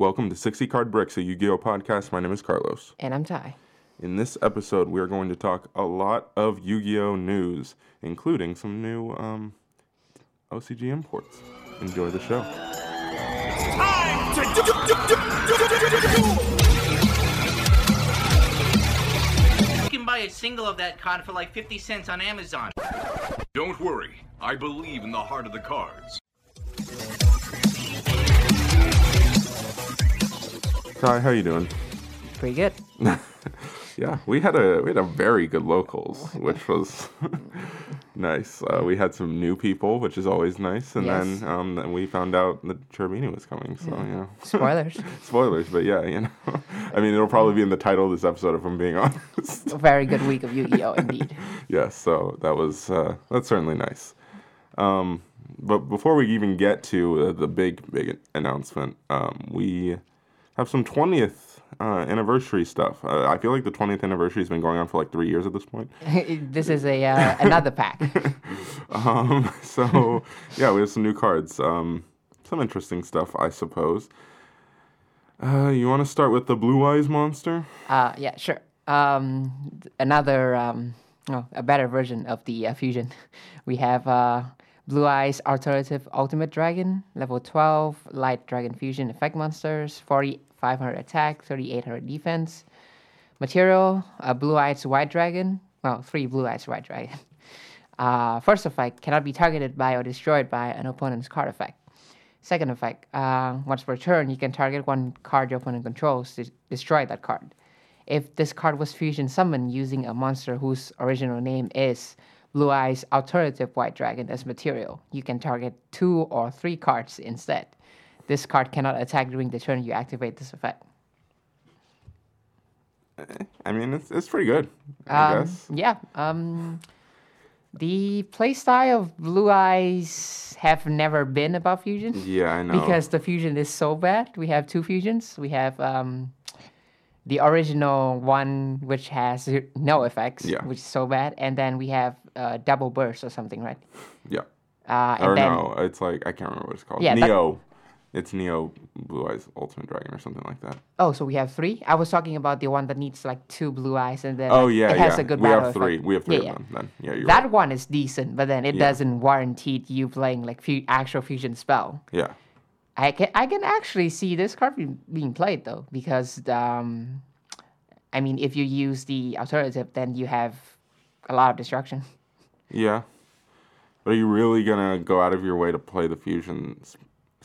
Welcome to 60 Card Bricks, a Yu Gi Oh podcast. My name is Carlos. And I'm Ty. In this episode, we are going to talk a lot of Yu Gi Oh news, including some new um, OCG imports. Enjoy the show. You can buy a single of that card for like 50 cents on Amazon. Don't worry, I believe in the heart of the cards. Ty, how are you doing? Pretty good. Yeah, we had a we had a very good locals, which was nice. Uh, we had some new people, which is always nice, and Yes. then um, then we found out that Cherubini was coming. So you know, Spoilers. spoilers, but yeah, you know, I mean, it'll probably be in the title of this episode if I'm being honest. A very good week of Yu-Gi-Oh! Indeed. yes, so that was uh, that's certainly nice. Um, but before we even get to uh, the big big announcement, um, we have some 20th uh, anniversary stuff. Uh, I feel like the 20th anniversary has been going on for like three years at this point. this is a uh, another pack. Um, so yeah, we have some new cards. Um, some interesting stuff, I suppose. Uh, you want to start with the Blue Eyes monster? Uh, yeah, sure. Um, another, um, oh, a better version of the uh, fusion. We have uh, Blue Eyes Alternative Ultimate Dragon, level 12, Light Dragon Fusion effect monsters, 4500 attack, 3800 defense. Material, uh, Blue Eyes White Dragon, well, three Blue Eyes White Dragon. Uh, first effect, cannot be targeted by or destroyed by an opponent's card effect. Second effect, uh, once per turn, you can target one card your opponent controls to destroy that card. If this card was fusion summoned using a monster whose original name is Blue Eyes Alternative White Dragon as material, you can target two or three cards instead. This card cannot attack during the turn you activate this effect. I mean, it's, it's pretty good, I Um, guess. Yeah. Um, the playstyle of Blue Eyes have never been about fusion. Yeah, I know. because the fusion is so bad. We have two fusions. We have um, the original one, which has no effects, Yeah. which is so bad, and then we have uh, double burst or something, right? yeah. Uh, and Or then no, it's like I can't remember what it's called. Yeah, Neo. It's Neo Blue Eyes Ultimate Dragon or something like that. oh, so we have three. I was talking about the one that needs like two blue eyes, and then Oh yeah, it has yeah. a good we have three. effect. We have three Yeah, of yeah. them. Then yeah, you're That right. one is decent, but then it doesn't warranty you playing like fu- actual fusion spell. Yeah, I can I can actually see this card be, being played though because um, I mean if you use the alternative then you have a lot of destruction. yeah. But are you really gonna go out of your way to play the fusion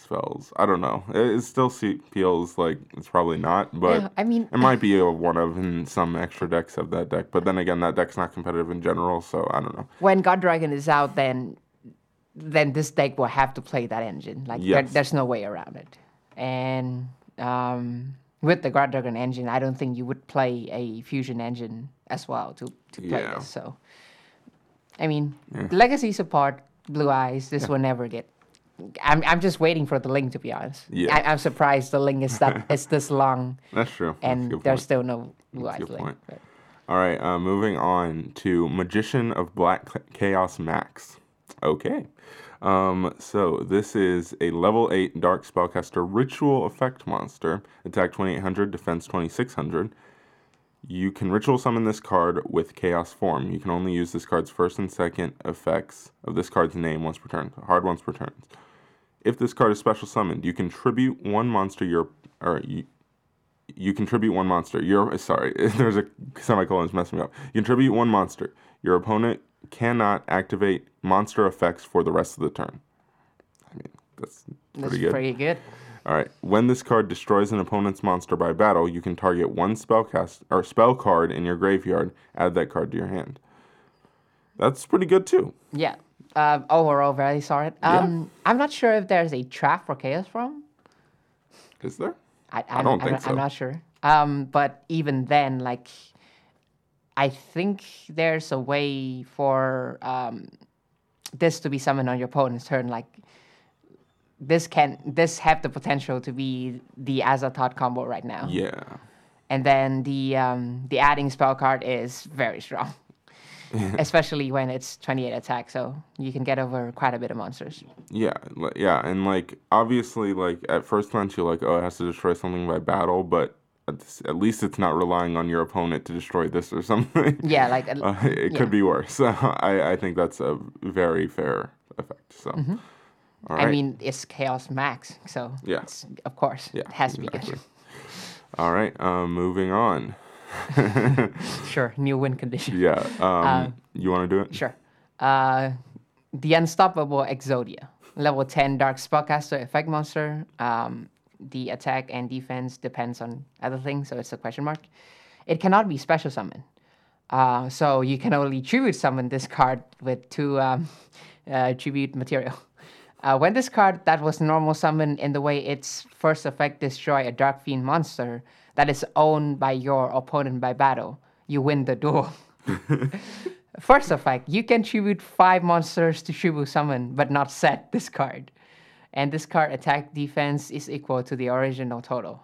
spells? I don't know. It, it still feels like it's probably not, but Yeah, I mean- it might be a one of, and some extra decks have that deck. But then again, that deck's not competitive in general, so I don't know. When God Dragon is out, then then this deck will have to play that engine. Like there, there's no way around it. And um, with the God Dragon engine, I don't think you would play a fusion engine as well to to play Yeah. this. So I mean, legacy support, Blue Eyes. This will never get. I'm, I'm just waiting for the link to be honest. Yeah. I, I'm surprised the link is that it's this long That's true. And there's still no Blue That's a Eyes good link. but- All right, uh, moving on to Magician of Black Chaos Max. Okay. Um, so this is a level 8 Dark Spellcaster Ritual Effect monster. Attack 2800, defense 2600. You can ritual summon this card with Chaos form. You can only use this card's first and second effects of this card's name once per turn. Hard once per turn. If this card is special summoned, you contribute one monster your or you, you contribute one monster. Your sorry, there's a semicolon is messing me up. You contribute one monster. Your opponent cannot activate monster effects for the rest of the turn. I mean, that's That's pretty good. pretty good. All right. When this card destroys an opponent's monster by battle, you can target one spell cast or spell card in your graveyard. Add that card to your hand. That's pretty good too. Yeah. Uh, overall, very solid. Um, I'm not sure if there's a trap for Chaos Form. Is there? I, I'm, don't I'm, think so. I'm not sure. Um, but even then, like, I think there's a way for um, this to be summoned on your opponent's turn. Like, this can this have the potential to be the Azathoth combo right now. Yeah. And then the um, the adding spell card is very strong. especially when it's 28 attack. So you can get over quite a bit of monsters. Yeah, yeah, and like obviously, like at first glance, you're like, oh, it has to destroy something by battle, but at, least it's not relying on your opponent to destroy this or something. Yeah, like uh, it yeah. could be worse. I I think that's a very fair effect. So, Mm-hmm. I mean, it's Chaos Max, so Yeah. it's, of course, Yeah, it has to be exactly. good. all right. Um, moving on. Sure, new win condition. Yeah. Um, you want to do it? Sure. Uh, the Unstoppable Exodia. Level 10 Dark Spellcaster effect monster. Um, the attack and defense depends on other things, so it's a question mark. It cannot be special summon. Uh, so you can only tribute summon this card with two um, uh, tribute material. Uh, when this card that was normal summon in the way its first effect destroy a Dark Fiend monster that is owned by your opponent by battle, you win the duel. First effect, you can tribute five monsters to tribute summon, but not set this card. And this card attack defense is equal to the original total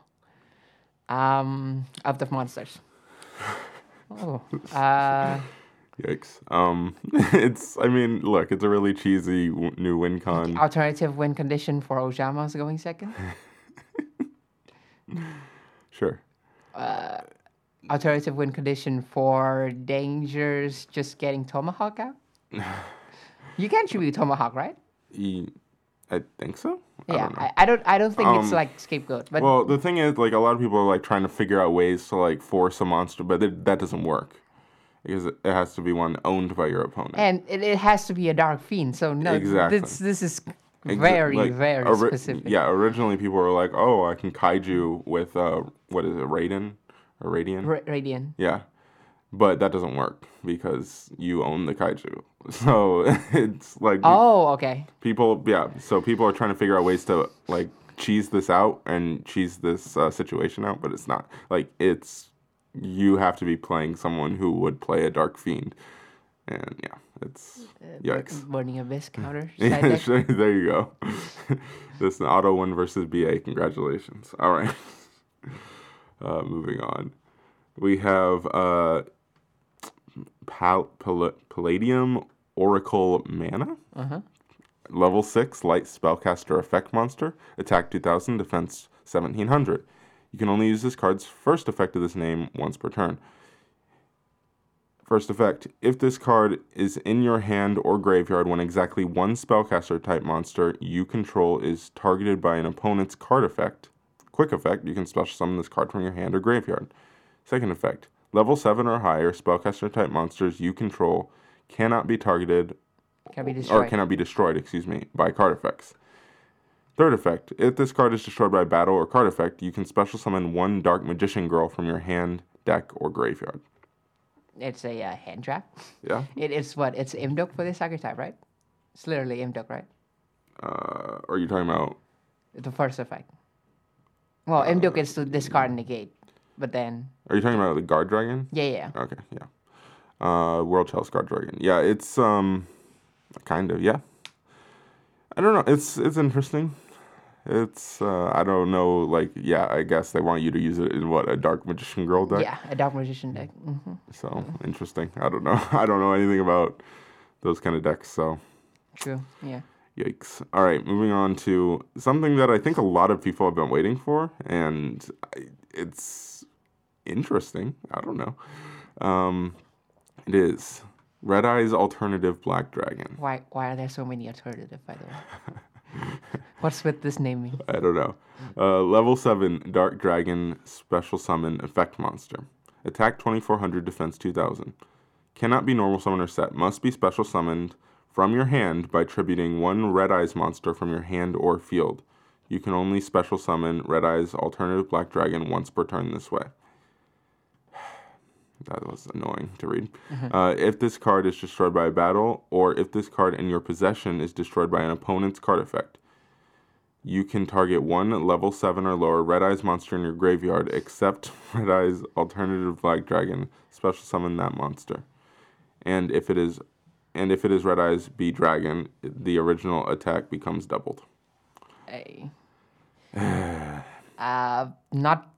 um, of the monsters. Oh, uh, Yikes. Um, it's. I mean, look, it's a really cheesy w- new win con. alternative win condition for Ojama's going second. Sure. Alternative win condition for dangers just getting Tomahawk out. you can't tribute Tomahawk, right? I think so. Yeah. I, I don't. I don't think it's Um, like scapegoat, but Well, the thing is, like, a lot of people are like trying to figure out ways to like force a monster, but it, that doesn't work because it has to be one owned by your opponent. and it, it has to be a dark fiend. So no, Exactly. this this is very like, very ori- specific. Yeah, originally people were like, "Oh, I can kaiju with uh, what is it, Raiden or Radian?" Ra- Radiant. Yeah, but that doesn't work because you own the kaiju. So it's like Oh, okay. people, yeah. So people are trying to figure out ways to like cheese this out and cheese this uh, situation out, but it's not like it's you have to be playing someone who would play a dark fiend, and yeah, it's yikes. Burning Abyss counter. side deck. Sure, there you go. this is an auto one versus BA. Congratulations. All right. Uh, moving on, we have uh, Pal- Pal- Palladium Oracle Mana. Level six light spellcaster effect monster. Attack 2000, defense 1700. You can only use this card's first effect of this name once per turn. First effect if this card is in your hand or graveyard when exactly one spellcaster type monster you control is targeted by an opponent's card effect, quick effect, you can special summon this card from your hand or graveyard. Second effect level 7 or higher spellcaster type monsters you control cannot be targeted Can be or cannot be destroyed, excuse me, by card effects. Third effect, if this card is destroyed by battle or card effect, you can special summon one Dark Magician Girl from your hand, deck, or graveyard. It's a uh, hand trap. Yeah? It is what? It's Imduk for this archetype, right? It's literally Imduk, right? Uh, are you talking about The first effect. Well, Imduk is to discard and negate, but then Are you talking about the guard dragon? yeah, yeah. Okay, yeah. Uh, World Chalice guard dragon. Yeah, it's um, kind of yeah. I don't know. It's it's interesting. It's uh, I don't know. Like yeah, I guess they want you to use it in what a dark magician girl deck. Yeah, a dark magician deck. hmm So interesting. I don't know. I don't know anything about those kind of decks. So True. Yeah. Yikes. All right, moving on to something that I think a lot of people have been waiting for, and it's interesting. I don't know. Um, it is Red Eyes Alternative Black Dragon. Why? Why are there so many alternative? By the way. What's with this naming? I don't know. Uh, level 7 Dark Dragon Special Summon Effect Monster. Attack 2400, Defense 2000. Cannot be normal summon or set. Must be special summoned from your hand by tributing one Red Eyes monster from your hand or field. You can only special summon Red Eyes Alternative Black Dragon once per turn this way. That was annoying to read. Uh, if this card is destroyed by a battle, or if this card in your possession is destroyed by an opponent's card effect, you can target one level 7 or lower Red Eyes monster in your graveyard, except Red Eyes Alternative Black Dragon. Special summon that monster. And if it is and if it is Red Eyes B Dragon, the original attack becomes doubled. Hey. uh, not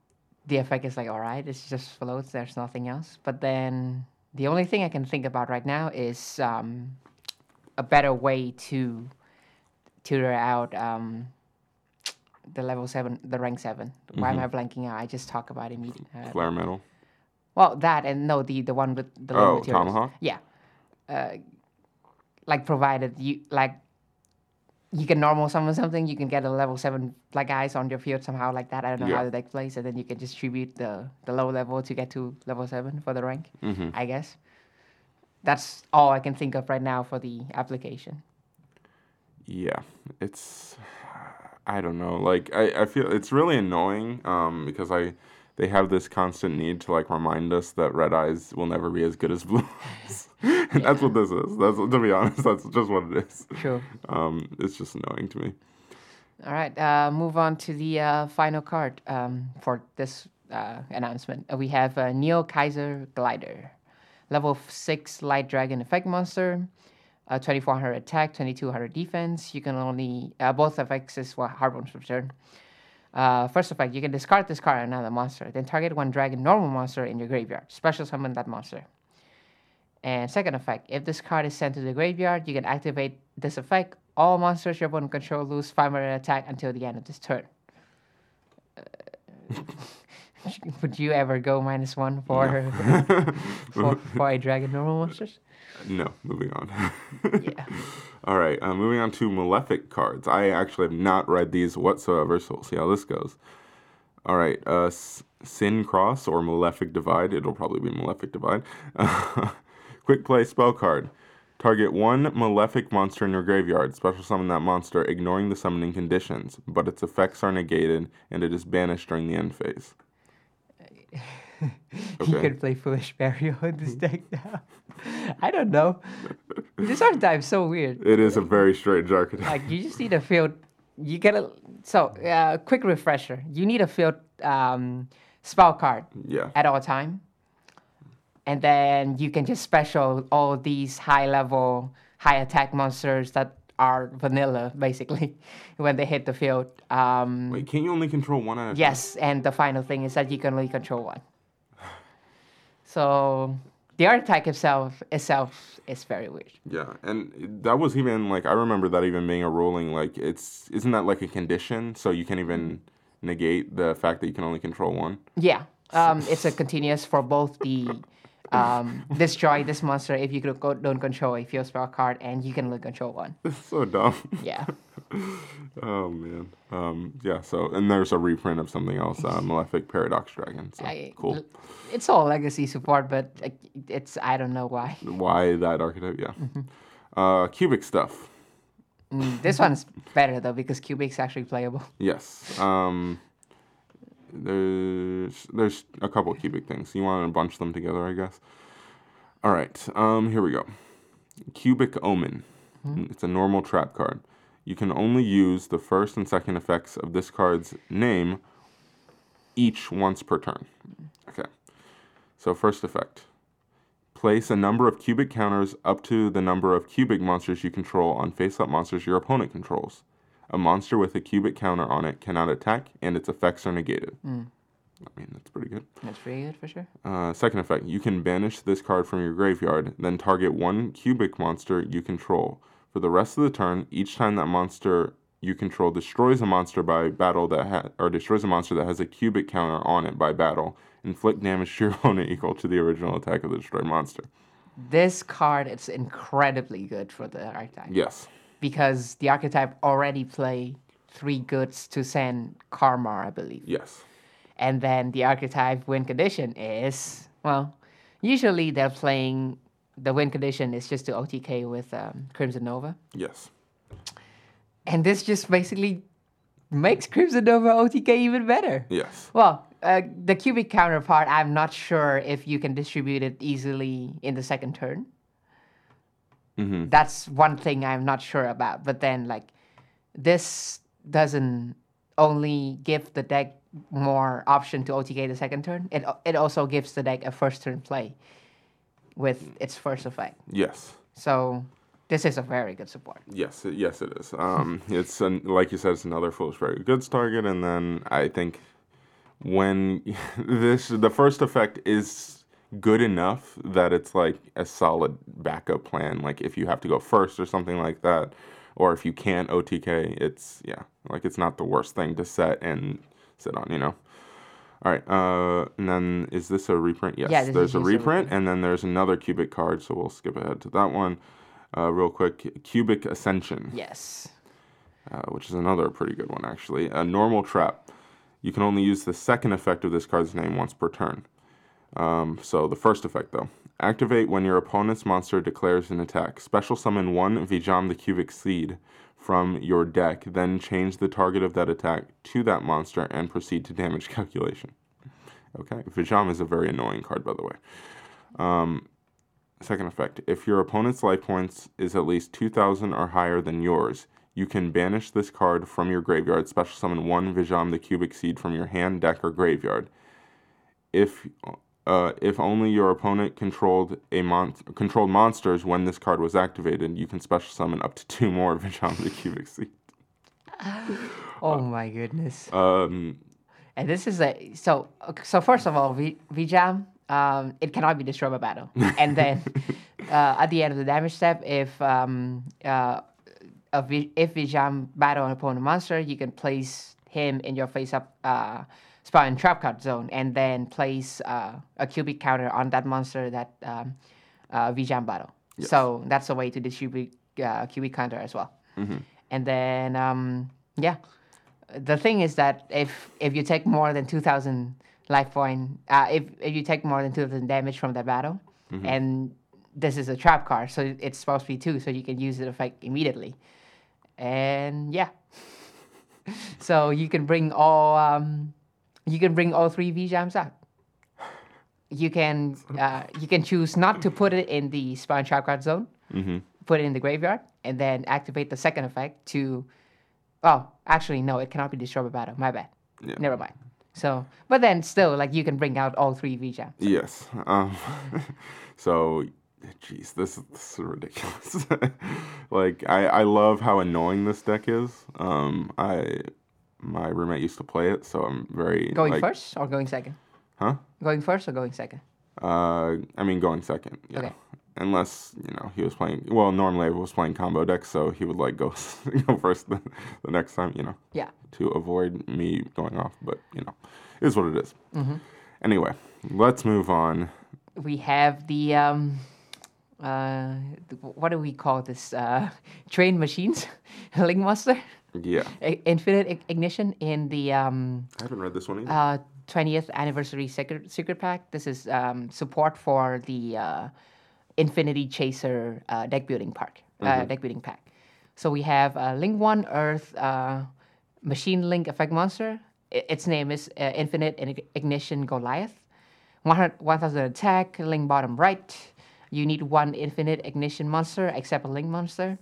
the effect is like alright. It's just floats. There's nothing else. But then The only thing I can think about right now is um, a better way to tutor out um, the level seven, the rank seven. Why am I blanking out? I just talk about it immediately. Uh, Flare metal. well, that and no, the the one with the Oh, materials. Tomahawk? Yeah, uh, like provided you like you can normal summon something, you can get a level seven like eyes on your field somehow like that. I don't know Yeah. how the deck plays, and then you can distribute the the low level to get to level seven for the rank. Mm-hmm. I guess that's all I can think of right now for the application. Yeah, it's I don't know. Like I, I feel it's really annoying um, because I they have this constant need to like remind us that red eyes will never be as good as blue eyes. and that's what this is. That's to be honest, that's just what it is. Sure. Um, it's just annoying to me. All right, uh, move on to the uh, final card um, for this uh, announcement. Uh, we have uh, Neo Kaiser Glider, level 6 Light Dragon effect monster, uh, 2400 attack, 2200 defense. You can only, uh, both effects is what Hardbone's return. Uh, first effect, you can discard this card on another monster, then target one dragon normal monster in your graveyard. Special summon that monster. And second effect, if this card is sent to the graveyard, you can activate this effect. All monsters your opponent control lose 500 attack until the end of this turn. Uh, would you ever go minus one for, for, for a dragon normal monsters? No, moving on. Yeah. All right, uh, moving on to Malefic cards. I actually have not read these whatsoever, so we'll see how this goes. All right, uh, Sin Cross or Malefic Divide. It'll probably be Malefic Divide. quick play spell card. Target one Malefic monster in your graveyard. Special summon that monster, ignoring the summoning conditions, but its effects are negated and it is banished during the end phase. You could play Foolish Burial in this deck now. I don't know. This archetype's so weird. It is a very strange archetype. like you just need a field you get a so uh, quick refresher you need a field um, spell card yeah. at all time and then you can just special all these high level high attack monsters that are vanilla basically when they hit the field um, Wait, can't you only control one at a time? yes and the final thing is that you can only control one so the archetype itself itself is very weird Yeah, and that was even like I remember that even being a ruling. Like it's isn't that like a condition, so you can even negate the fact that you can only control one. Yeah, um, it's a continuous for both the um, destroy this monster if you don't control a field spell card, and you can only control one. It's so dumb. Yeah, oh man. Um. Yeah. So and there's a reprint of something else, uh, Malefic Paradox Dragon. So I- cool. It's all legacy support, but it's I don't know why. Why that archetype? Yeah. Mm-hmm. Uh, cubic stuff. Mm, this one's better though because Cubic's actually playable. Yes. Um. There's there's a couple cubic things. You want to bunch them together, I guess. All right. Um. Here we go. Cubic Omen. It's a normal trap card. You can only use the first and second effects of this card's name each once per turn. Okay. So first effect. Place a number of cubic counters up to the number of cubic monsters you control on face-up monsters your opponent controls. A monster with a cubic counter on it cannot attack, and its effects are negated. I mean, that's pretty good. That's pretty good for sure. Uh, second effect, you can banish this card from your graveyard, then target one cubic monster you control. For the rest of the turn, each time that monster you control destroys a monster by battle that ha- or destroys a monster that has a cubic counter on it by battle, inflict damage to your opponent equal to the original attack of the destroyed monster. This card is incredibly good for the archetype Yes. because the archetype already play three goods to send Karma, I believe. Yes. And then the archetype win condition is, well, usually they're playing, the win condition is just to OTK with um, Crimson Nova. Yes. And this just basically makes Crimson Nova OTK even better. Yes. Well, uh, the cubic counterpart, I'm not sure if you can distribute it easily in the second turn. Mm-hmm. That's one thing I'm not sure about. But then, like, this doesn't only give the deck more option to OTK the second turn. It it also gives the deck a first turn play with its first effect. Yes. So this is a very good support. Yes, it, yes, it is. Um, it's an, like you said, it's another foolish burial goods target, and then I think when this the first effect is good enough that it's like a solid backup plan. Like if you have to go first or something like that, or if you can't OTK, it's yeah, like it's not the worst thing to set and sit on. You know. All right, uh, and then is this a reprint? Yes, Yeah, there's a reprint, and then there's another cubic card, so we'll skip ahead to that one. Uh, real quick, Cubic Ascension Yes. uh, which is another pretty good one actually. A normal trap. You can only use the second effect of this card's name once per turn. Um, so the first effect though. Activate when your opponent's monster declares an attack. Special summon one Vijam the Cubic Seed from your deck, then change the target of that attack to that monster and proceed to damage calculation. Okay, Vijam is a very annoying card, by the way. Um, second effect if your opponent's life points is at least 2,000 or higher than yours, you can banish this card from your graveyard, special summon one Vijam the Cubic Seed from your hand, deck, or graveyard. If uh, if only your opponent controlled a mon- controlled monsters when this card was activated, you can special summon up to two more Vijam the Cubic Seed. Oh my goodness. Um, And this is a so so first of all, V Vijam, um, it cannot be destroyed by battle. and then uh, at the end of the damage step, if um, uh, a v, if Vijam battle an opponent monster, you can place him in your face up uh, spot and trap card zone, and then place uh, a cubic counter on that monster that um, uh, Vijam battle. So that's a way to distribute uh, cubic counter as well. And then um, yeah. The thing is that if if you take more than 2000 life point uh, if, if you take more than 2000 damage from that battle and this is a trap card so it's supposed to be two so you can use the effect immediately. And yeah. So you can bring all um, you can bring all three Vijams out you can uh, you can choose not to put it in the spawn trap card zone put it in the graveyard and then activate the second effect to Oh, actually, no, it cannot be destroyed by battle. My bad. Yeah. Never mind. So, but then still, like, you can bring out all three Vijams. Yes. Um, so, jeez, this, is- this is ridiculous. like, I, I love how annoying this deck is. Um, I my roommate used to play it, so I'm very Going like, first or going second? Huh? Going first or going second? Uh, I mean, going second. Yeah. Okay. Unless you know he was playing. Well, normally I was playing combo decks, so he would like go go first the, the next time. You know. Yeah. To avoid me going off, but you know, it is what it is. Mm-hmm. Anyway, let's move on. We have the um, uh, what do we call this? Uh, train machines, Link Monster, Yeah. I- Infinite Ig- Ignition in the um, I haven't read this one either. uh, 20th anniversary secret, secret pack. This is um, support for the uh, Infinity Chaser uh, deck building park, uh, deck building pack. So we have uh, Link One Earth uh, Machine Link Effect Monster. I- its name is uh, Infinite Ig- Ignition Goliath. 100 1000 attack, Link bottom right. You need one Infinite Ignition monster except a Link monster.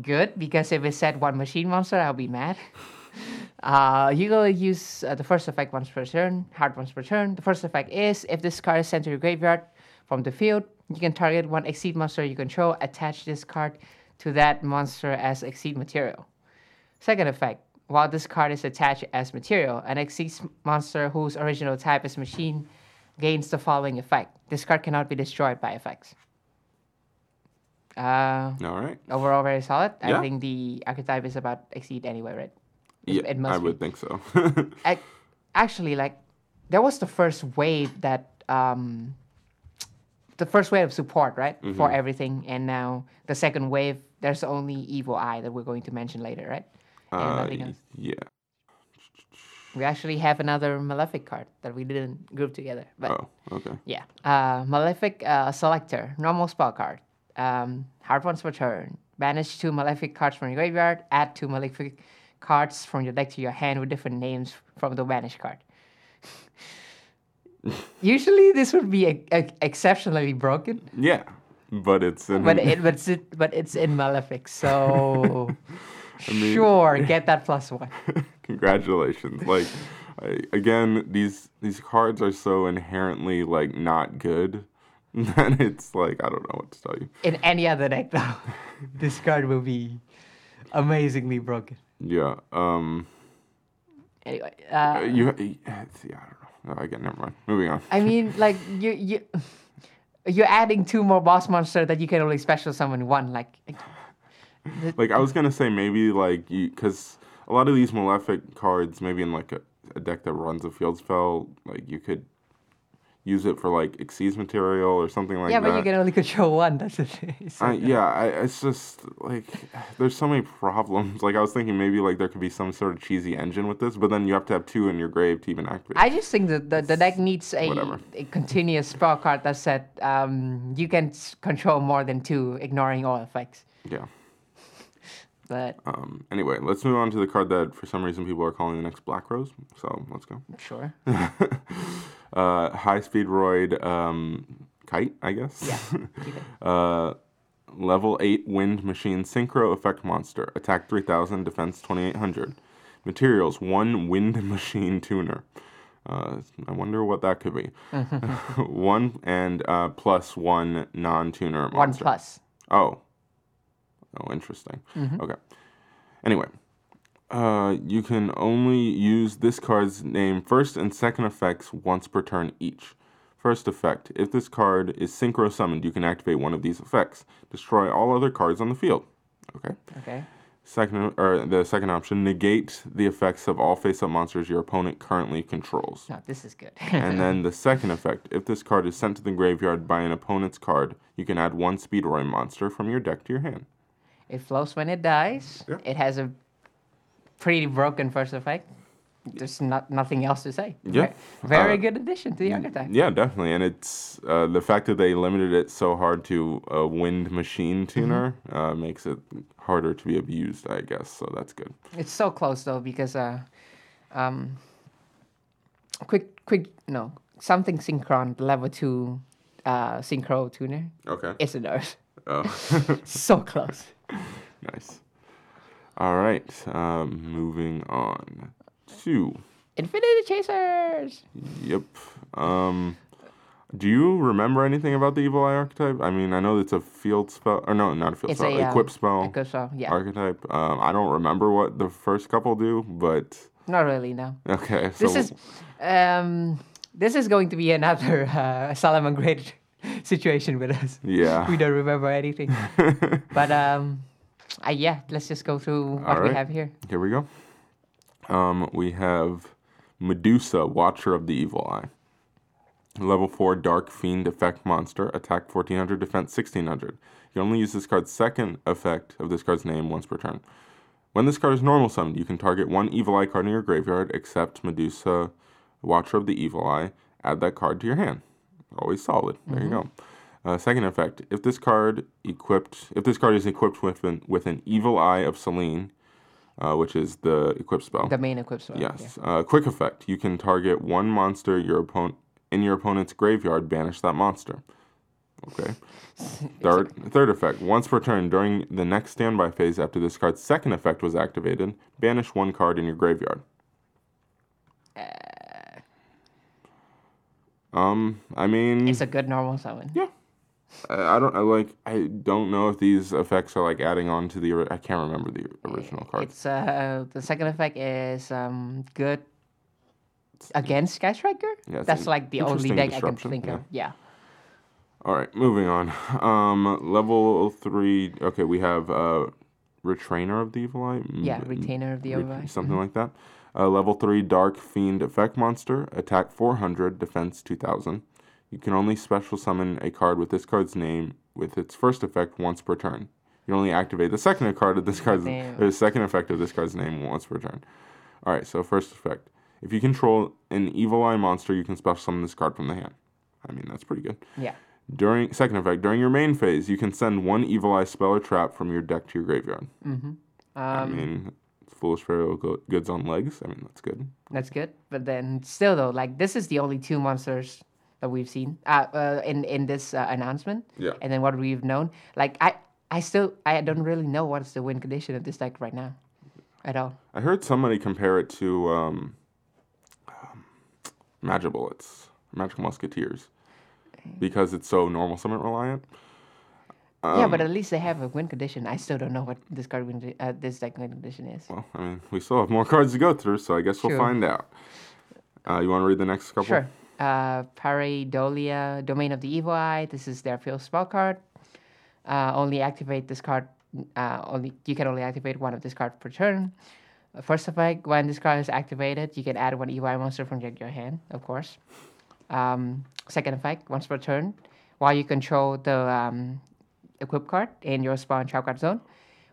Good, because if it said one machine monster, I'll be mad. Uh, you go use uh, the first effect once per turn, hard once per turn. The first effect is if this card is sent to your graveyard from the field, you can target one exceed monster you control, attach this card to that monster as exceed material. Second effect, while this card is attached as material, an exceed monster whose original type is machine gains the following effect. This card cannot be destroyed by effects. Uh, All right. overall, very solid. Yeah. I think the archetype is about exceed anyway, right? It- Yeah, it must I be. would think so. ac- actually like that was the first wave that um the first wave of support right for Mm-hmm. everything and now the second wave there's only evil eye that we're going to mention later right uh, yeah. we actually have another malefic card that we didn't group together but Oh, okay. yeah uh malefic uh, selector normal spell card um hard ones per turn banish two malefic cards from your graveyard add two malefic cards from your deck to your hand with different names from the banish card Usually, this would be e- e- exceptionally broken, Yeah, but it's in but it, but it's it, but it's in Malefic, so mean- sure, get that plus one. Congratulations. Like I, again, these these cards are so inherently like not good that it's like I don't know what to tell you. In any other deck, though, this card will be amazingly broken. Yeah. Um Anyway, uh, uh, you yeah, I don't know. I get. Never mind. Moving on. I mean, like you you you're adding two more boss monster that you can only special summon one. Like, Like I was gonna say maybe like you because a lot of these malefic cards maybe in like a, a deck that runs a field spell like you could use it for like exceed material or something like that. yeah, that. but you can only control one. That's the thing. I, like, yeah, I, it's just like there's so many problems. Like I was thinking maybe like there could be some sort of cheesy engine with this, but then you have to have two in your grave to even activate. I just think that the, the deck needs a, Whatever. a continuous spell card that said um, you can control more than two, ignoring all effects. yeah. But Um. Anyway, let's move on to the card that for some reason people are calling the next Black Rose. So let's go. sure. uh, high speed roid um, kite, I guess. Yeah. uh, level 8 wind machine synchro effect monster. Attack 3000, defense 2800. Materials 1 wind machine tuner. Uh, I wonder what that could be. one and uh, plus one non tuner monster. One plus. Oh. Oh, interesting. Okay. Anyway, uh, you can only use this card's name first and second effects once per turn each. First effect: If this card is synchro summoned, you can activate one of these effects. Destroy all other cards on the field. Okay. Okay. Second, or the second option: Negate the effects of all face-up monsters your opponent currently controls. No, this is good. And then the second effect, if this card is sent to the graveyard by an opponent's card, you can add one Speedroid monster from your deck to your hand. It flows when it dies. Yeah. It has a pretty broken first effect. There's not nothing else to say. Yeah. Ve- Very Uh, good addition to the archetype. Yeah, definitely. And it's uh, the fact that they limited it so hard to a wind machine tuner uh, makes it harder to be abused, I guess. So that's good. It's so close though because uh, um, quick, quick, no, something synchron level two, uh, synchro tuner. Okay. It's a nurse. Oh, so close. Nice. All right. Um, moving on to Infinity Chasers. yep. Um, do you remember anything about the evil eye archetype? I mean, I know it's a field spell, or no, not a field It's spell, a um, equip spell Equip spell. Yeah. archetype. Um, I don't remember what the first couple do, but Not really. No. okay. So This is, um, this is going to be another uh, Salamangreat situation with us. yeah. We don't remember anything. but um, uh, yeah, let's just go through what we have here. Here we go. Um, we have Medusa, Watcher of the Evil Eye. Level 4 Dark Fiend effect monster. Attack 1400, defense 1600. You only use this card's second effect of this card's name once per turn. When this card is normal summoned, you can target one Evil Eye card in your graveyard, except Medusa, Watcher of the Evil Eye. Add that card to your hand. Always solid. There you go. Uh, second effect: If this card equipped, if this card is equipped with an with an Evil Eye of Selene, uh, which is the equip spell. The main equip spell. yeah. Yes. Uh, quick effect. You can target one monster your opponent in your opponent's graveyard. Banish that monster. Okay. Third, third effect. Once per turn during the next standby phase after this card's second effect was activated, banish one card in your graveyard. Um, I mean, It's a good normal summon. yeah. I, I don't I like. I don't know if these effects are like adding on to the. I can't remember the original card. It's uh the second effect is um good against Sky Striker. Yeah, That's like the only deck I can think yeah. of. Yeah. All right, moving on. Um, level three. Okay, we have uh, Retrainer of the Evil Eye. Yeah, Retainer of the Evil Eye. something like that. Uh, level three Dark Fiend Effect Monster. Attack 400, defense 2000. You can only special summon a card with this card's name with its first effect once per turn. You only activate the second card of this card's Damn. the second effect of this card's name once per turn. All right, so first effect. If you control an Evil Eye monster, you can special summon this card from the hand. I mean, that's pretty good. Yeah. During second effect, during your main phase, you can send one evil eye spell or trap from your deck to your graveyard. I Um, mean, foolish pharaoh go- goods on legs. I mean, that's good. That's good, but then still though, like this is the only two monsters that we've seen uh, uh in in this uh, announcement. Yeah. And then what we've known, like I I still I don't really know what's the win condition of this deck right now, at all. I heard somebody compare it to um, um, Magic Bullets, Magical Musketeers, because it's so normal summon reliant. Yeah, Um, but at least they have a win condition. I still don't know what this card win uh, this deck win condition is. Well, I mean, we still have more cards to go through, so I guess we'll find out. Uh, you want to read the next couple? Sure. Uh, Pareidolia, Domain of the Evil Eye. This is their field spell card. Uh, only activate this card. Uh, only you can only activate one of this card per turn. First effect, when this card is activated, you can add one Evil Eye monster from your, your hand, of course. Um, second effect, once per turn, while you control the um, equip card in your spawn trap card zone.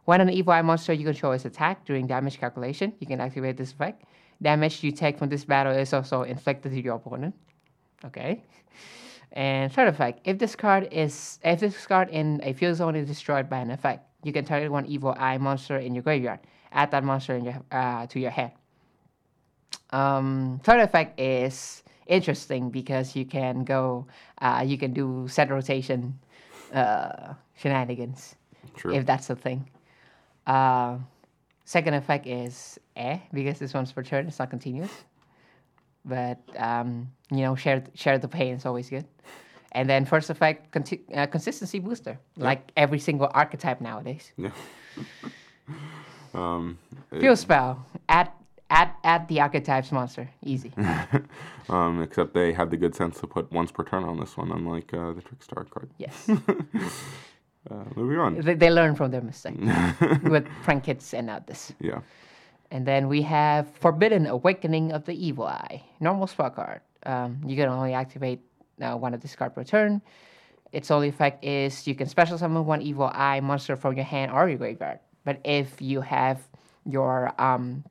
When an evil eye monster you control is attacked during damage calculation, you can activate this effect. Damage you take from this battle is also inflicted to your opponent. Okay. And third effect, if this card is if this card in a field zone is destroyed by an effect, you can target one evil eye monster in your graveyard. Add that monster in your uh, to your hand. Um, third effect is interesting because you can go, uh, you can do set rotation uh, shenanigans True. if that's a thing. Uh, second effect is eh because this one's for turn. It's not continuous, but um, you know share share the pain is always good. And then first effect conti- uh, consistency booster, like every single archetype nowadays. Yeah. um, Field spell add add add the archetypes monster easy. um, except they had the good sense to put once per turn on this one, unlike uh, the Trickstar card. yes, Uh, moving on. they, they learn from their mistake with Prank-Kids and not this. Yeah. And then we have Forbidden Awakening of the Evil Eye. Normal spell card. Um, you can only activate uh, one of this card per turn. Its only effect is you can special summon one Evil Eye monster from your hand or your graveyard. But if you have your um,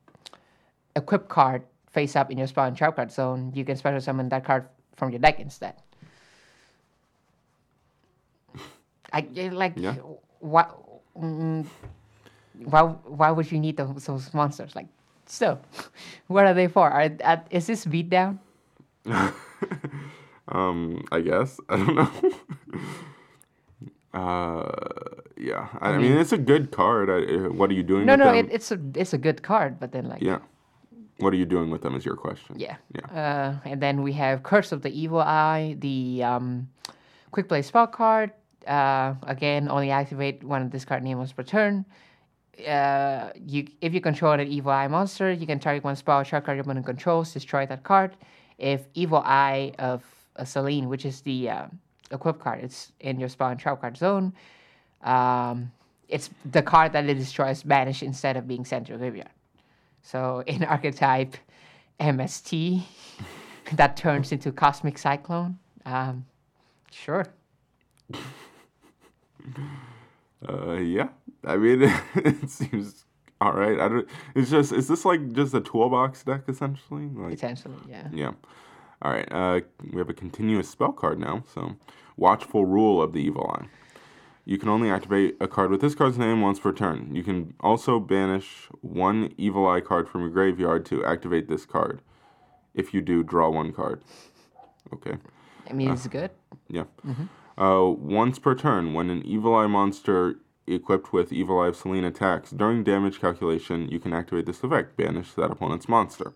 equip card face up in your spell and trap card zone, you can special summon that card from your deck instead. I I like Yeah. what. Mm, why why would you need those, those monsters? Like, so, what are they for? Are, are is this beatdown? Um, I guess I don't know. uh, yeah. I, I mean, it's a good card. I, uh, what are you doing? No, no, it, it's a it's a good card, but then like yeah. What are you doing with them? Is your question? yeah. Yeah. Uh, and then we have Curse of the Evil Eye, the um, quick play spell card. Uh, again, only activate one of this card name per turn. Uh, you if you control an evil eye monster, you can target one spell trap card your opponent controls, destroy that card. If evil eye of a Selene, which is the uh, equip card, it's in your spell and trap card zone. Um, it's the card that it destroys banished instead of being sent to your graveyard. So in archetype MST, that turns into Cosmic Cyclone. Um, sure. Uh, yeah. I mean, it seems all right. I don't. It's just. Is this like just a toolbox deck essentially? Like, Potentially, yeah. yeah. All right. Uh, we have a continuous spell card now. So, watchful rule of the evil eye. You can only activate a card with this card's name once per turn. You can also banish one evil eye card from your graveyard to activate this card. If you do, draw one card. Okay. I mean, it's good. Yeah. Uh, once per turn, when an Evil Eye monster equipped with Evil Eye of Selene attacks, during damage calculation, you can activate this effect, banish that opponent's monster.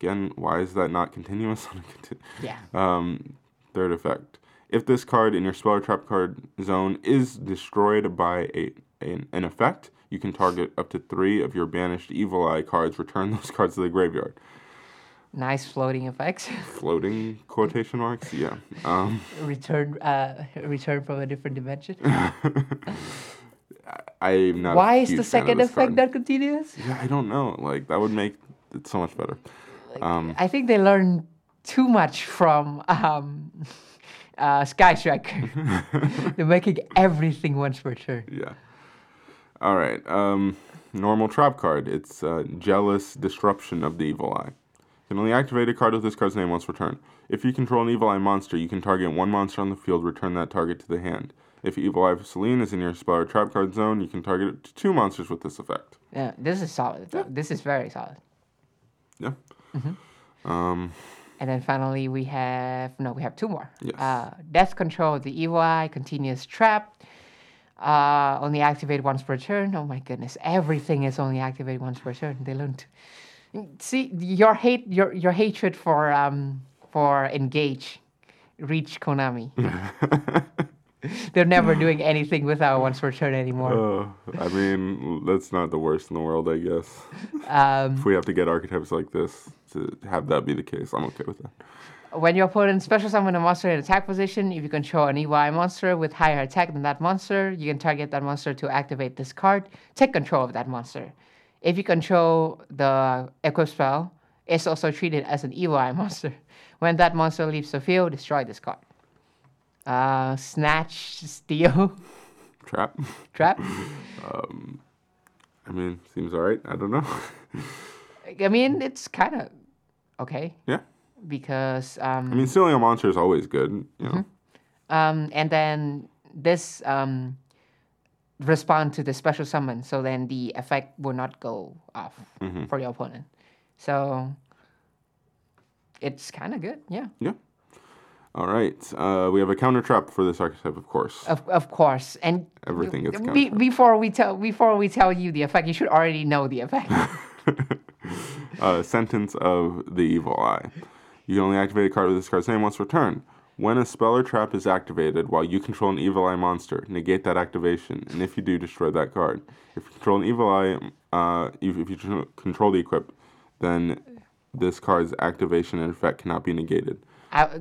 Again, why is that not continuous on a conti- Yeah. um, third effect. If this card in your spell or trap card zone is destroyed by a, an, an effect, you can target up to three of your banished Evil Eye cards, return those cards to the graveyard. Nice floating effects. Floating quotation marks? Yeah. Um, return, uh, return from a different dimension. I'm not. Why is the second effect card. not continuous? Yeah, I don't know. Like that would make it so much better. Um, I think they learned too much from um, uh, Sky Striker. They're making everything once per turn. yeah. All right. Um, normal trap card. It's uh, jealous disruption of the evil eye. You can only activate a card with this card's name once per turn. If you control an evil eye monster, you can target one monster on the field. Return that target to the hand. If evil eye of Selene is in your spell or trap card zone, you can target two monsters with this effect. Yeah, this is solid. though. This is very solid. Yeah. Um, And then finally, we have no, we have two more. Yes. Uh, Death Control the Evil Eye, Continuous Trap. Uh, only activate once per turn. Oh my goodness, everything is only activated once per turn. They learned. See your hate, your your hatred for um for engage, reach Konami. They're never doing anything without once per turn anymore. Uh, I mean, that's not the worst in the world, I guess. Um, If we have to get archetypes like this to have that be the case, I'm okay with that. When your opponent special summon a monster in attack position, if you control an EY monster with higher attack than that monster, you can target that monster to activate this card. Take control of that monster. If you control the equip spell, it's also treated as an EY monster. When that monster leaves the field, destroy this card. Uh, snatch, steal, Trap? trap. um, I mean, seems alright. I don't know. I mean, it's kind of okay yeah. because um, I mean, stealing a monster is always good. You know. Um, and then this um, respond to the special summon, so then the effect will not go off for your opponent. So it's kind of good, yeah. Yeah. All right. Uh, we have a counter trap for this archetype, of course. Of, of course, and Everything gets be, before we tell before we tell you the effect, you should already know the effect. uh, sentence of the evil eye. You can only activate a card with this card's name once per turn. When a spell or trap is activated while you control an evil eye monster, negate that activation, and if you do, destroy that card. If you control an evil eye, uh, if, if you control the equip, then this card's activation and effect cannot be negated. I,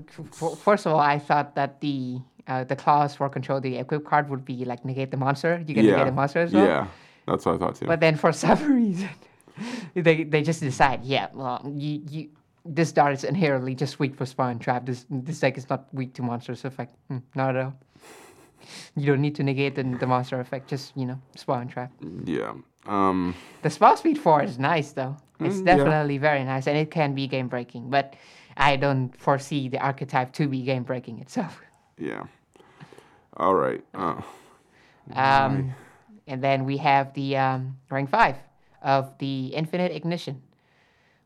first of all, I thought that the uh, the clause for control the equip card would be like negate the monster. You can yeah, negate the monster as well. yeah, that's what I thought too. But then for some reason, they they just decide, yeah, well, you, you this dart is inherently just weak for spawn trap. This this deck is not weak to monsters effect. Hmm, not at all. You don't need to negate the, the monster effect. Just you know, spawn trap. yeah. Um, The spell speed four is nice though. It's Mm, yeah. definitely very nice, and it can be game breaking. But I don't foresee the archetype to be game breaking itself. yeah. All right. Uh, Um, and then we have the um, rank five of the Infinite Ignition.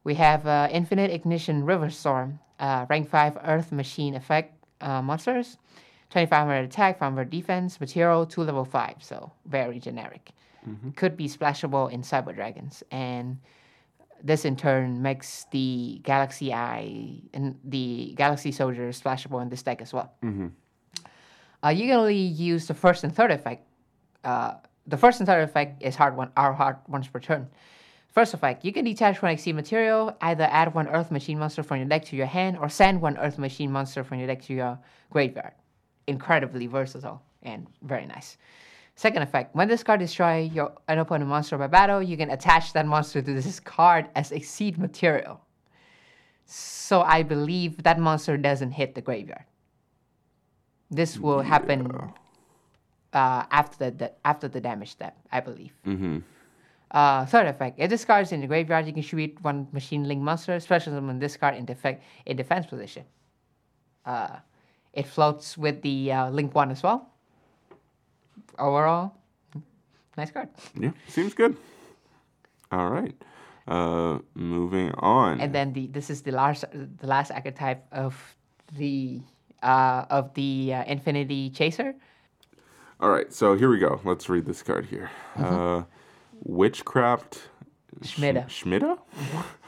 We have uh, Infinite Ignition River Storm, uh, rank five Earth Machine effect uh, monsters, 2500 attack, 500 defense, material two level five, so very generic. Could be splashable in Cyber Dragons, and this in turn makes the Galaxy Eye and the Galaxy Soldier splashable in this deck as well. Uh, you can only use the first and third effect. Uh, the first and third effect is hard one are hard once per turn. First effect, you can detach one Xyz material, either add one Earth Machine monster from your deck to your hand, or send one Earth Machine monster from your deck to your graveyard. Incredibly versatile and very nice. Second effect, when this card destroys your an opponent monster by battle, you can attach that monster to this card as a seed material. So I believe that monster doesn't hit the graveyard. This will happen uh, after the, the after the damage step, I believe. mm-hmm. Uh, third effect: if this card is in the graveyard, you can shoot one machine link monster, special summon this card in defect in defense position. Uh, it floats with the uh, link one as well. Overall, nice card. Yeah, seems good. All right. Uh, moving on. And then the this is the last the last archetype of the uh, of the uh, Infinity Chaser. All right, so here we go. Let's read this card here. Mm-hmm. Uh, Witchcraft Schmietta. Schmietta?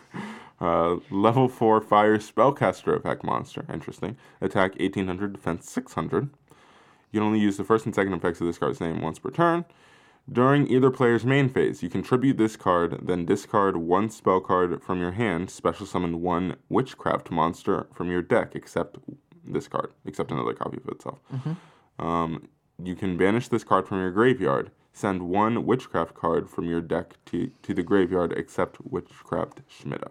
uh, level 4 fire spellcaster effect monster. Interesting. Attack 1800, defense 600. You can only use the first and second effects of this card's name once per turn. During either player's main phase, you contribute this card, then discard one spell card from your hand, special summon one witchcraft monster from your deck, except this card, except another copy of itself. Um, you can banish this card from your graveyard. Send one witchcraft card from your deck to, to the graveyard, except witchcraft Schmietta.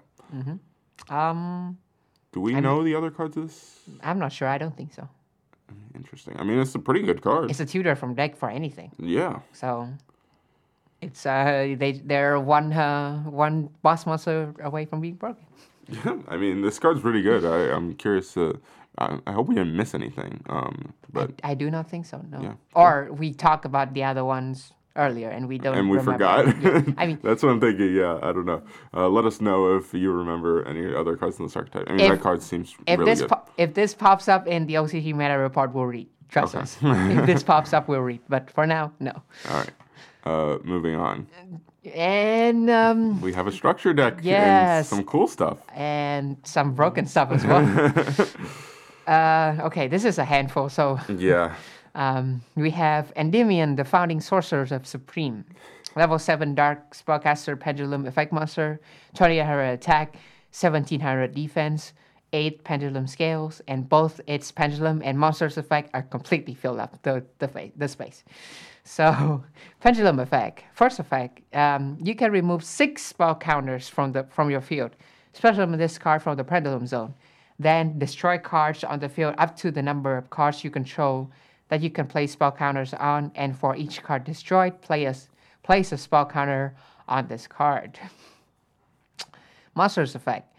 Um, Do we know the other cards of this? I'm not sure. I don't think so. Interesting. I mean, it's a pretty good card. It's a tutor from deck for anything. yeah. So it's uh they they're one uh one boss monster away from being broken. Yeah. I mean, this card's pretty good. I, I'm curious to. I, I hope we didn't miss anything. Um, but I do not think so. No. Yeah. Or we talk about the other ones earlier and we don't. and we remember. forgot. Yeah. I mean, that's what I'm thinking. Yeah, I don't know. Uh, let us know if you remember any other cards in this archetype. I mean, If- that card seems if really this good. po- if this pops up in the OCG meta report, we'll read. Trust us. if this pops up, we'll read. But for now, no. All right. Uh, moving on. And um We have a structure deck and Yes. some cool stuff. and some broken stuff as well. uh, okay, this is a handful. So Yeah. Um, we have Endymion, the founding sorcerers of Supreme. Level 7 Dark Spellcaster Pendulum Effect Monster, 2800 attack, 1700 defense, 8 pendulum scales, and both its pendulum and monster's effect are completely filled up the, the, the space. So, pendulum effect. First effect, um, you can remove six spell counters from the from your field. Special card from the pendulum zone. Then destroy cards on the field up to the number of cards you control that you can place spell counters on, and for each card destroyed, play a, place a spell counter on this card. Monster's effect.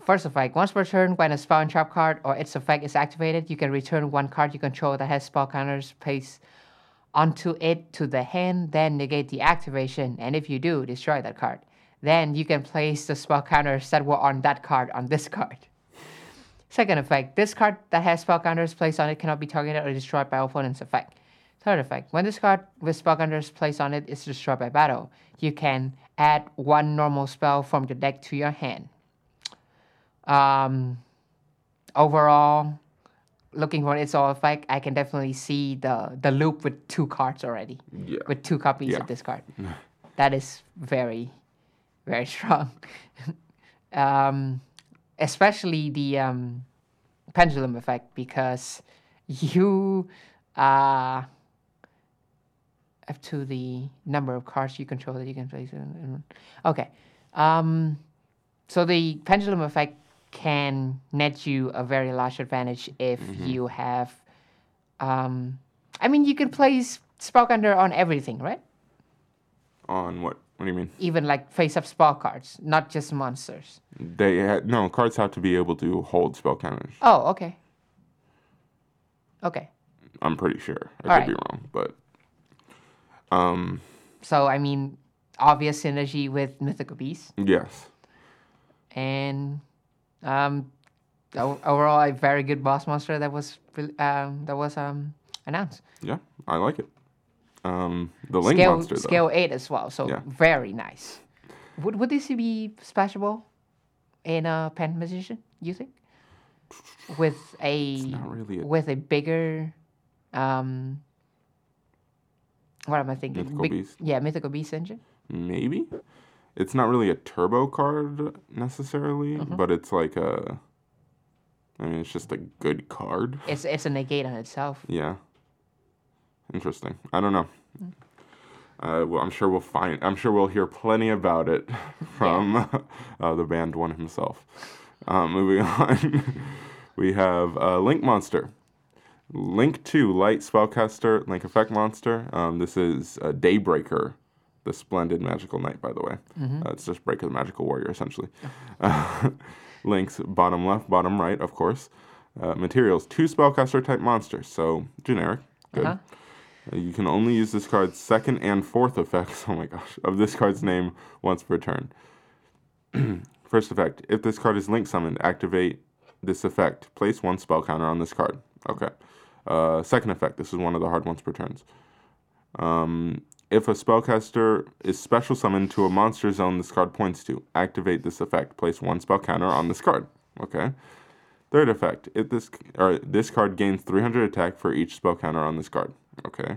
First effect, once per turn, when a spell and trap card or its effect is activated, you can return one card you control that has spell counters placed onto it to the hand, then negate the activation, and if you do, destroy that card. Then you can place the spell counters that were on that card on this card. Second effect, this card that has spell counters placed on it cannot be targeted or destroyed by opponent's effect. Third effect, when this card with spell counters placed on it is destroyed by battle, you can add one normal spell from the deck to your hand. Um, overall, looking for its all effect, I can definitely see the the loop with two cards already, Yeah. with two copies Yeah. of this card. that is very, very strong. um, especially the um, pendulum effect because you uh, up to the number of cards you control that you can place. Okay, um, so the pendulum effect can net you a very large advantage if you have. Um, I mean, you can place spell counter on everything, right? On what? What do you mean? Even like face-up spell cards, not just monsters. They ha- no cards have to be able to hold spell counters. Oh, okay. Okay. I'm pretty sure. I could Alright. be wrong, but um, So I mean, obvious synergy with Mythical Beasts, yes, and um, o- overall a very good boss monster that was re- um, that was um, announced. yeah, I like it. Um, the link Scale monster though. scale eight as well, so Yeah. very nice. Would would this be splashable in a pen magician? You think? With a really a- with a bigger um. What am I thinking? Mythical Beast? Yeah, mythical beast engine. Maybe it's not really a turbo card necessarily, Mm-hmm. but it's like a. I mean, it's just a good card. It's it's a negate on itself. Yeah. Interesting. I don't know. Uh, well, I'm sure we'll find. I'm sure we'll hear plenty about it from uh, the band one himself. Um, moving on, we have uh, Link Monster. Link 2, Light Spellcaster, Link Effect Monster. Um, this is uh, Daybreaker, the Splendid Magical Knight, by the way. Uh, it's just Breaker the Magical Warrior, essentially. Uh, links bottom left, bottom right, of course. Uh, materials, two Spellcaster type monsters, so generic. Good. Uh-huh. You can only use this card's second and fourth effects, oh my gosh, of this card's name once per turn. First effect, if this card is link summoned, activate this effect. Place one spell counter on this card. Okay. Uh, second effect, this is one of the hard ones per turns. Um, if a spellcaster is special summoned to a monster zone this card points to, activate this effect. Place one spell counter on this card. Okay. Third effect, if this or this card gains 300 attack for each spell counter on this card. Okay.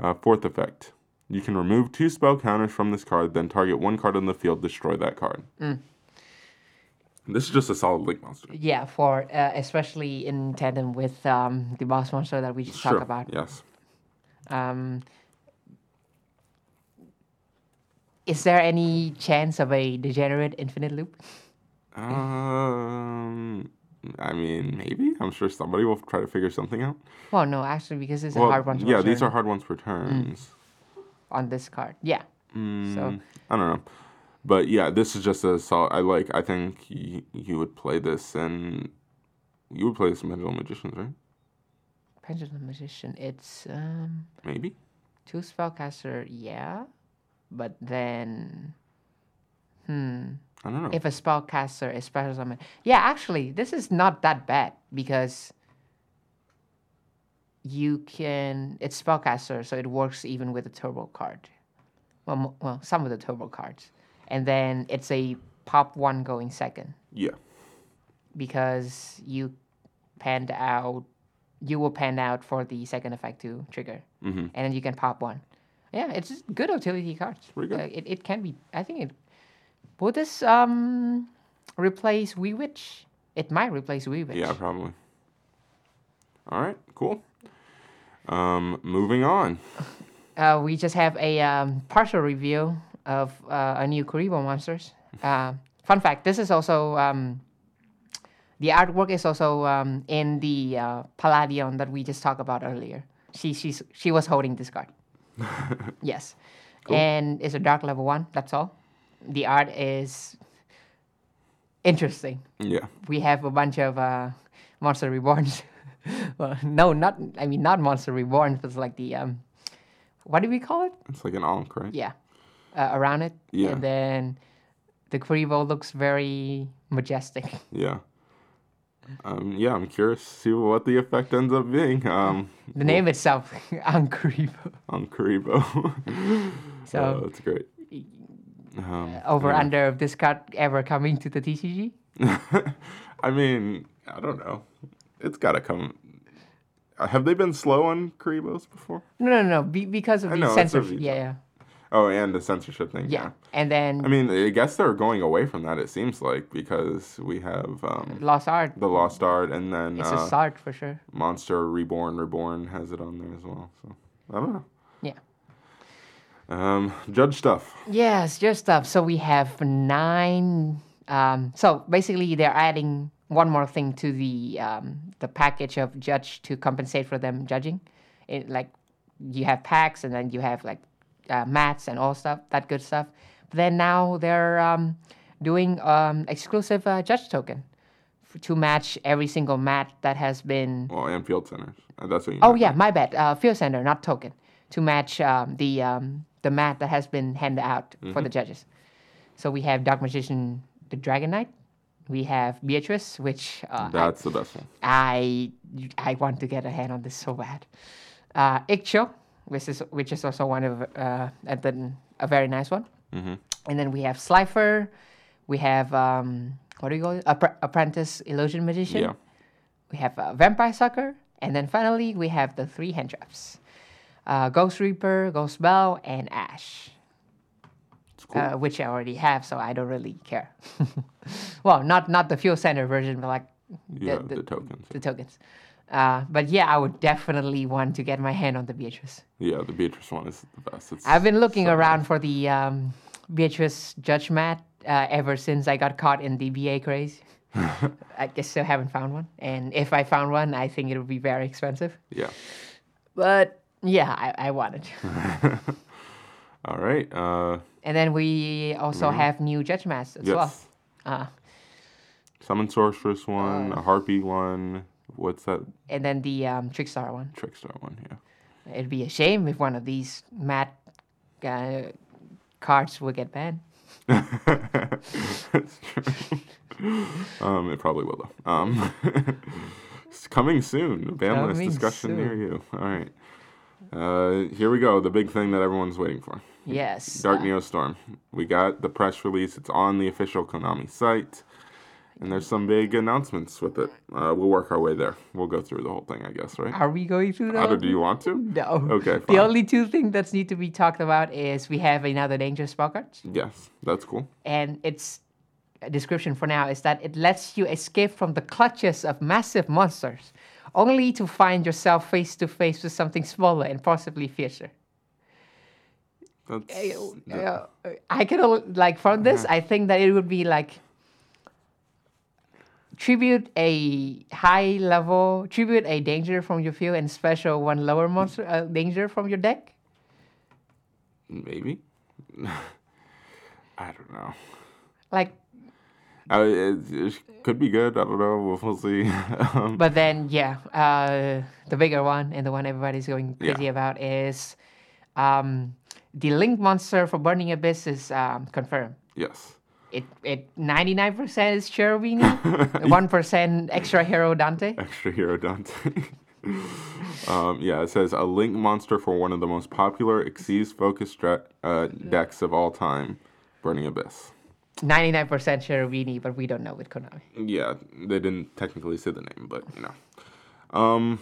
Uh, fourth effect, you can remove two spell counters from this card, then target one card on the field, destroy that card. This is just a solid link monster. Yeah, for uh, especially in tandem with um, the boss monster that we just Sure. talked about. Yes. Um, is there any chance of a degenerate infinite loop? Um, I mean, maybe. I'm sure somebody will try to figure something out. Well, no, actually, because it's a hard one. to yeah, these return are hard ones for turns. on this card. Yeah. So Mm, I don't know, but yeah, this is just a solid. I like. I think you, you would play this, and you would play this Pendulum Magicians, right? pendulum magician, it's um Maybe. two spellcaster, yeah, but then hmm. I don't know. if a spellcaster is special summon. Yeah, actually, this is not that bad because you can. It's spellcaster, so it works even with a turbo card. Well, well, some of the turbo cards, and then it's a pop one going second yeah. because you panned out you will pan out for the second effect to trigger, Mm-hmm. and then you can pop one. Yeah, it's good utility cards. pretty good. Uh, it, it can be. I think it. Will this um replace Wee Witch? It might replace Wee Witch. Yeah, probably. All right, cool. Um, moving on. Uh, we just have a um, partial review of uh, a new Kuriboh monsters. Uh, fun fact: This is also um, the artwork is also um, in the uh, Palladion that we just talked about earlier. She she's she was holding this card. yes, and it's a dark level one. That's all. The art is interesting. Yeah. We have a bunch of uh, monster reborns. well, no, not I mean not monster reborns, but it's like the um, what do we call it? It's like an Ankh, right? Yeah, uh, around it. Yeah. And then the Kuriboh looks very majestic. Yeah. Um, yeah, I'm curious to see what the effect ends up being um, The name itself, Ankuriboh. on Karibo. So oh, that's great. Um, over yeah. under of this card ever coming to the TCG? I mean, I don't know. It's got to come. Uh, Have they been slow on Kuribohs before? No, no, no. Be, because of the know, it's a censorship. Yeah, yeah, Oh, and the censorship thing. yeah. Yeah. And then I mean, I guess they're going away from that. It seems like because we have um, Lost Art. the Lost Art, and then It's uh, a start for sure. Monster Reborn, Reborn has it on there as well. So I don't know. Um, judge stuff. Yes, judge stuff. So we have nine. Um, so basically, they're adding one more thing to the um, the package of judge to compensate for them judging. It like you have packs and then you have like uh, mats and all stuff that good stuff. But then now they're um, doing um, exclusive uh, judge token to match every single mat that has been Well, and field centers. Uh, That's what you. Oh meant, yeah, right? my bad. Uh, field center, not token, to match um, the um, the mat that has been handed out for Mm-hmm. the judges. So we have Dark Magician, the Dragon Knight. We have Beatrice, which uh, I, That's the best one. I I want to get a hand on this so bad. Uh, Ikcho, which is which is also one of uh, a, the- a very nice one. Mm-hmm. And then we have Slifer. We have um, what do you call it? Appre- Apprentice Illusion Magician. Yeah. We have uh, Vampire Sucker, and then finally we have the three hand traps: uh, Ghost Reaper, Ghost Bell, and Ash. Cool. Uh, which I already have, so I don't really care. well, not not the field center version, but like yeah, the, tokens. the tokens. Uh, but yeah, I would definitely want to get my hand on the Beatrice. Yeah, the Beatrice one is the best. It's I've been looking so around for the um, Beatrice Judge mat uh, ever since I got caught in the BA craze. I just still haven't found one, and if I found one, I think it would be very expensive. Yeah. But yeah, I, I want it. All right. Uh, and then we also have new Judge mats as well. yes. Uh, Summon Sorceress one, a Harpy one. What's that and then the um, Trickstar one. Trickstar one? Yeah. It'd be a shame if one of these mad uh, cards would get banned. That's true. um, it probably will though. Um, it's coming soon. Ban list discussion near you. All right. Uh, here we go. The big thing that everyone's waiting for. Yes. Dark uh, Neostorm. We got the press release. It's on the official Konami site. And there's some big announcements with it. Uh, we'll work our way there. We'll go through the whole thing, I guess, right? Are we going through that? do you want to? No. Okay, The only two things that need to be talked about is we have another dangerous card, Yes, that's cool. and its description for now is that it lets you escape from the clutches of massive monsters, only to find yourself face to face with something smaller and possibly fiercer. That's, Uh, I can like from this, I think that it would be like tribute a high level, tribute a danger from your field, and special one lower monster uh, danger from your deck. maybe. I don't know. Like, Uh, it, it could be good. I don't know. We'll, see. um, but then yeah, uh, the bigger one and the one everybody's going Yeah. crazy about is um, the link monster for Burning Abyss is um, confirmed. yes. It it ninety nine percent is Cherubini, one percent extra hero Dante. Extra Hero Dante. um, yeah, it says a link monster for one of the most popular Xyz focused dra- uh, decks of all time, Burning Abyss. 99% sure Cherubini, but we don't know with Konami. Yeah, they didn't technically say the name, but you know. Um,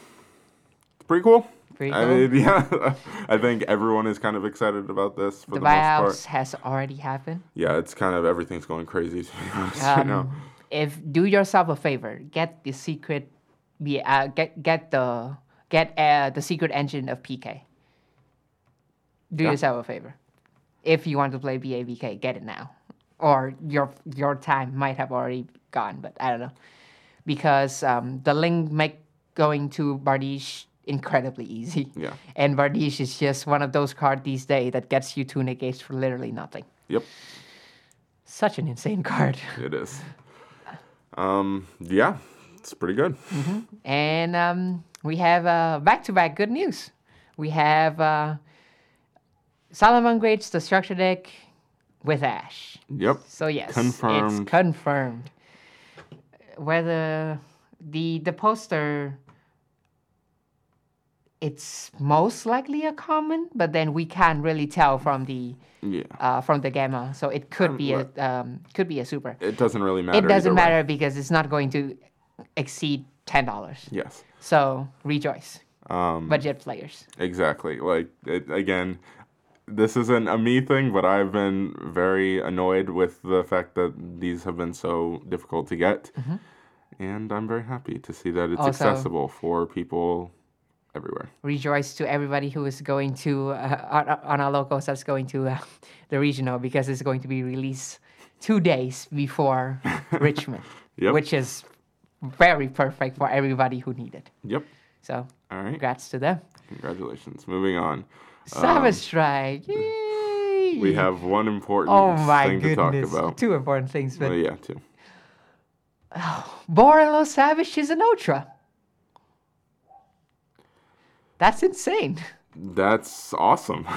pretty cool. Pretty I cool. mean, yeah, I think everyone is kind of excited about this for the the, most buyouts part. has already happened. Yeah, it's kind of everything's going crazy to be honest right now. Um, if do yourself a favor, get the secret, be uh, get get the get uh, the secret engine of PK. Do Yeah. yourself a favor. If you want to play BAVK, get it now, or your your time might have already gone, but I don't know, because um, the link make going to Bardiche incredibly easy. Yeah. And Bardiche is just one of those cards these days that gets you two negates for literally nothing. Yep, Such an insane card. it is. Um, yeah, it's pretty good. And um, we have uh, back-to-back good news. We have uh, Salamangreats the structure deck with Ash. Yep. So yes, Confirmed. It's confirmed. Whether the the poster, it's most likely a common, but then we can't really tell from the Yeah. uh, from the gamma. So it could be a um, could be a super. It doesn't really matter. It doesn't either way. matter because it's not going to exceed ten dollars. Yes. So rejoice, Um, budget players. Exactly. Like it, again, this isn't a me thing, but I've been very annoyed with the fact that these have been so difficult to get, and I'm very happy to see that it's Mm-hmm. Also- accessible for people everywhere. Rejoice to everybody who is going to uh, on, on our locals that's going to uh, the regional because it's going to be released two days before Richmond, Yep. which is very perfect for everybody who need it. Yep. So All right. congrats to them. Congratulations. Moving on. Savage Strike. Yay! We have one important Oh my thing to talk goodness. about. Two important things, but Well, yeah, two. Borreload Savage is an Ultra. That's insane. That's awesome.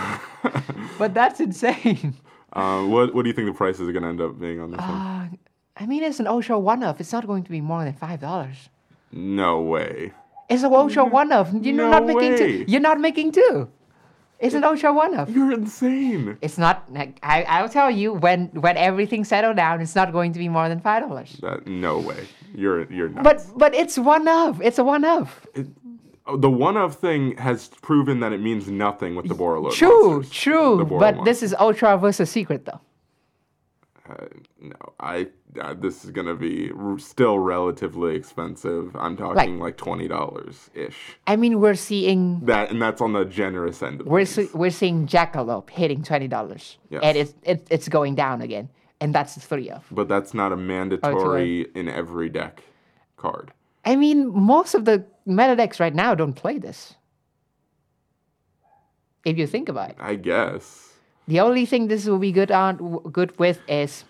But that's insane. uh, what What do you think the prices are going to end up being on this one? Uh, I mean, it's an Ultra one of. It's not going to be more than five dollars. No way. It's an Ultra one of. You're No not making way. two. You're not making two. It's an Ultra one of. You're insane. It's not. I I'll tell you when when everything settled down, it's not going to be more than five dollars. That no way. You're you're nuts. But but it's one of. It's a one of. Oh, the one of thing has proven that it means nothing with the Borreload. True, monsters. true. But this is Ultra versus Secret though. Uh, no, I. Uh, this is gonna be r- still relatively expensive. I'm talking like twenty dollars ish. I mean, we're seeing That and that's on the generous end. Of we're see, we're seeing Jackalope hitting twenty dollars, Yes. and it's it, it's going down again, and that's three of. but that's not a mandatory in every deck card. I mean, most of the meta decks right now don't play this. If you think about it, I guess the only thing this will be good on, good with is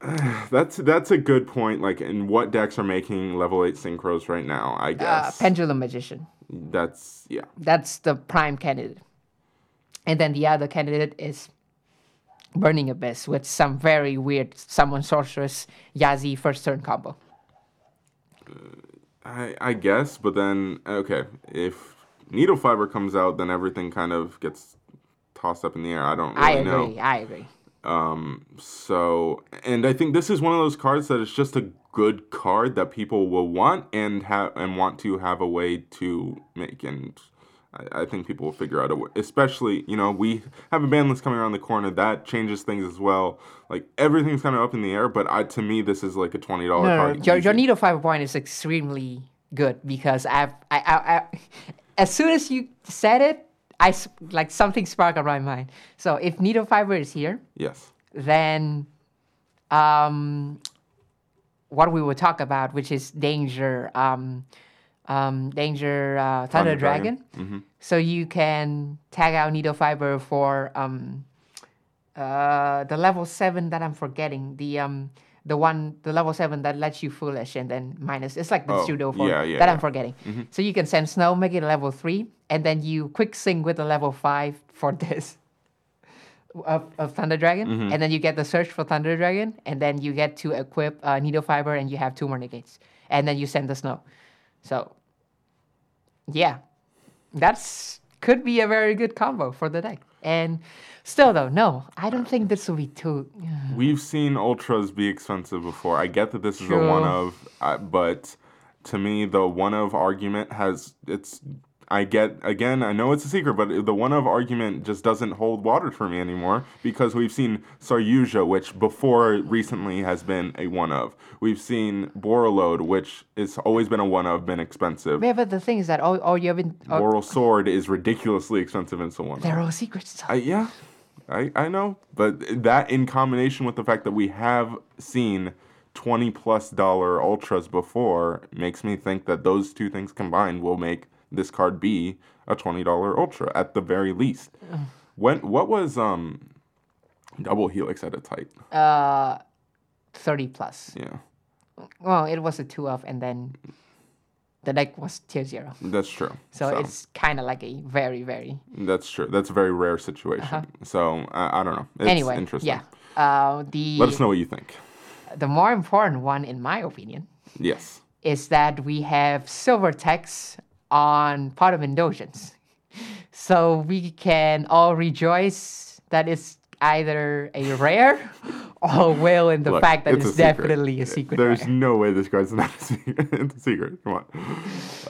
that's that's a good point. Like, in what decks are making level eight synchros right now? I uh, guess Pendulum Magician. that's yeah. That's the prime candidate, and then the other candidate is Burning Abyss with some very weird Summon Sorceress Yazi first turn combo. I, I guess, but then okay, if needle fiber comes out, then everything kind of gets tossed up in the air. I don't really I agree. know. I agree. Um, so, and I think this is one of those cards that is just a good card that people will want and have and want to have a way to make. And I, I think people will figure out a way. Especially, you know, we have a ban list coming around the corner that changes things as well. Like everything's kind of up in the air, but I, to me, this is like a twenty dollar No, no, card. no. Your, your easy. needle fiber point is extremely good because I've I, I, I as soon as you said it, I like something sparked on my mind. So if needle fiber is here, Yes. then um, what we will talk about, which is danger, um, um, danger uh, thunder, Thunder dragon. Dragon. So you can tag out needle fiber for um, uh, the level seven that I'm forgetting. The um, the one the level seven that lets you foolish and then minus. It's like the Oh, pseudo form yeah, yeah, that yeah. I'm forgetting. So you can send snow, make it a level three, and then you quick sync with the level five for this of, of Thunder Dragon, Mm-hmm. and then you get the search for Thunder Dragon, and then you get to equip uh, Needle Fiber, and you have two more negates, and then you send the snow. So, yeah, that's could be a very good combo for the deck. And still, though, no, I don't think this will be too. We've seen ultras be expensive before. I get that this is a one of, uh, but to me, the one of argument has it's. I get again. I know it's a secret, but the one of argument just doesn't hold water for me anymore because we've seen Saryuja, which before recently has been a one of. We've seen Borreload, which has always been a one of, been expensive. Yeah, but the thing is that all, all you have been. all- Borrelsword is ridiculously expensive and so on. they're all secrets. I, yeah, I, I know, but that in combination with the fact that we have seen twenty plus dollar ultras before makes me think that those two things combined will make this card be a twenty dollar ultra at the very least. When what was um double helix at its height? uh, 30 plus. Yeah, Well, it was a 2 of, and then the deck was tier 0. that's true. So, it's kind of like a very, very. that's true. That's a very rare situation. So I, I don't know. It's Uh-huh. anyway, interesting. yeah. Uh, the Let us know what you think. the more important one, in my opinion, Yes. is that we have silver text on Pot of Indulgence. So we can all rejoice that it's either a rare or will in the Look, fact that it's it's, a secret. definitely a secret There's rare. no way this card's not a secret. it's a secret. Come on.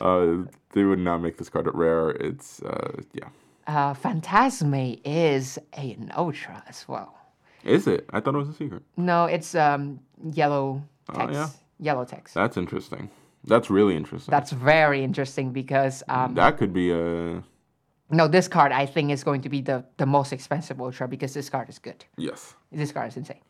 Uh, they would not make this card a rare. It's uh, yeah. Uh, Phantasme is an ultra as well. Is it? I thought it was a secret. No, it's um yellow text. Oh, yeah? Yellow text. That's interesting. That's really interesting. That's very interesting because um that could be a no, this card I think is going to be the the most expensive ultra because this card is good. yes. This card is insane.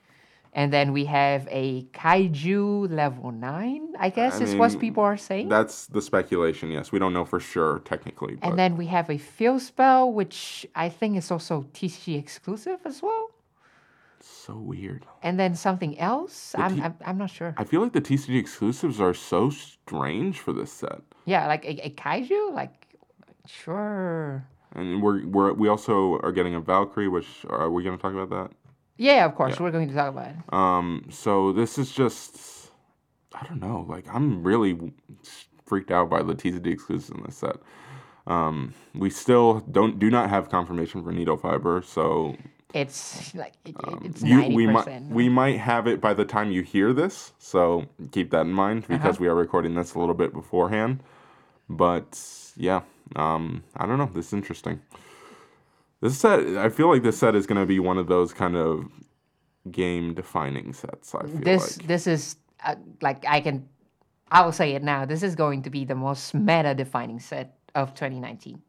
And then we have a kaiju level nine, I guess I is what people are saying. That's the speculation. Yes, we don't know for sure technically, but and then we have a field spell, which I think is also TCG exclusive as well. So weird. And then something else. I'm, T- I'm I'm not sure. I feel like the TCG exclusives are so strange for this set. Yeah, like a, a kaiju, like sure. And we're, we're we also are getting a Valkyrie, which are we going to talk about that? Yeah, of course, we're going to talk about it. Um, so this is just, I don't know. Like I'm really freaked out by the TCG exclusives in this set. Um, we still don't do not have confirmation for needle fiber, so It's like it, it's Um, you, ninety we might percent. we might have it by the time you hear this. So keep that in mind because we are recording this a little bit beforehand. But yeah, um, I don't know. This is interesting. This set, I feel like this set is going to be one of those kind of game defining sets. I feel this like. this is uh, like I can, I will say it now. This is going to be the most meta defining set of 2019.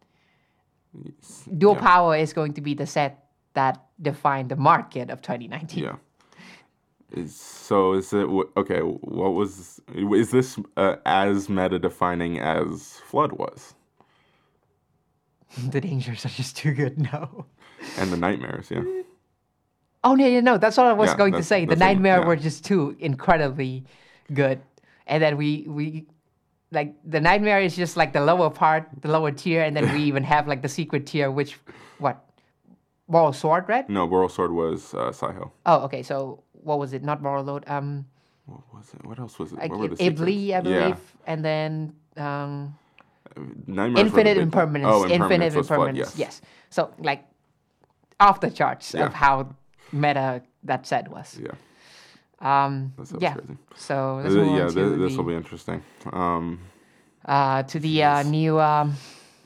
Duel yeah. power is going to be the set that defined the market of 2019. Yeah. So is it okay? What was is this uh, as meta defining as Flood was the dangers are just too good No. and the Nightmares? Yeah. Oh no, no, no. That's what I was Yeah, going to say. The nightmare yeah. were just too incredibly good, and then we we like the nightmare is just like the lower part, the lower tier, and then we even have like the secret tier, which what moral sword, right? No, Borrelsword was uh, Saiho. Oh, okay. So what was it? Not moral load. Um, What was it? What else was it? like what the Ibli, I believe, and then um, Yeah. The infinite big- impermanence. Oh, infinite impermanence was Flood, yes. yes. So like off the charts Yeah. of how meta that set was. Yeah. Um, That yeah. crazy. So let's Uh, yeah, on to th- this will be interesting. Um, uh, to the uh, new um,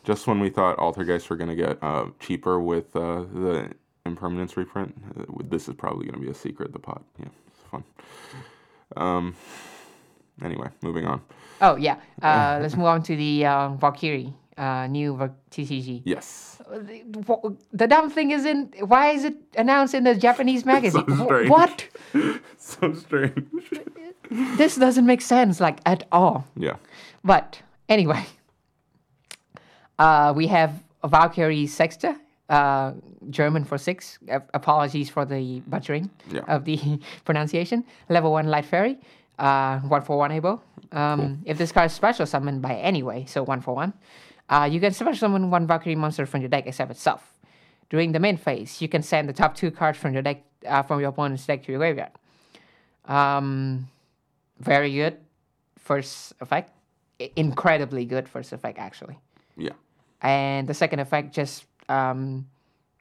just when we thought Altergeist were going to get uh, cheaper with uh, the impermanence reprint, uh, this is probably going to be a secret. The pot, yeah, it's fun. Um, anyway, moving on. oh yeah uh, let's move on to the uh, Valkyrie uh, new TCG. Yes, The, the dumb thing is in why is it announced in the Japanese magazine? Strange. what? so strange. This doesn't make sense like at all. yeah, But anyway, uh, we have Valkyrie Sexta, uh, German for six. Uh, apologies for the butchering Yeah. of the pronunciation. Level one Light Fairy, uh, one for one able. Um, If this card is special summoned by any way, so one for one, uh, you can special summon one Valkyrie monster from your deck except itself. During the main phase, you can send the top two cards from your deck uh, from your opponent's deck to your graveyard. Um, very good first effect. I- Incredibly good first effect, actually. yeah, And the second effect just um,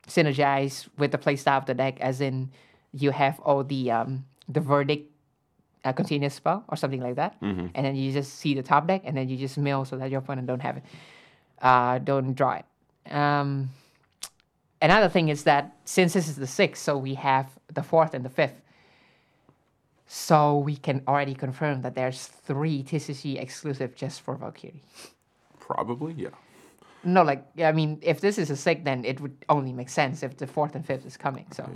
synergize with the playstyle of the deck, as in you have all the um, the verdict uh, continuous spell or something like that, and then you just see the top deck, and then you just mill so that your opponent don't have it. uh, don't draw it. Um, another thing is that since this is the sixth, so we have the fourth and the fifth. So we can already confirm that there's three TCG exclusive just for Valkyrie. Probably, yeah. No, like I mean, if this is a six, then it would only make sense if the fourth and fifth is coming. So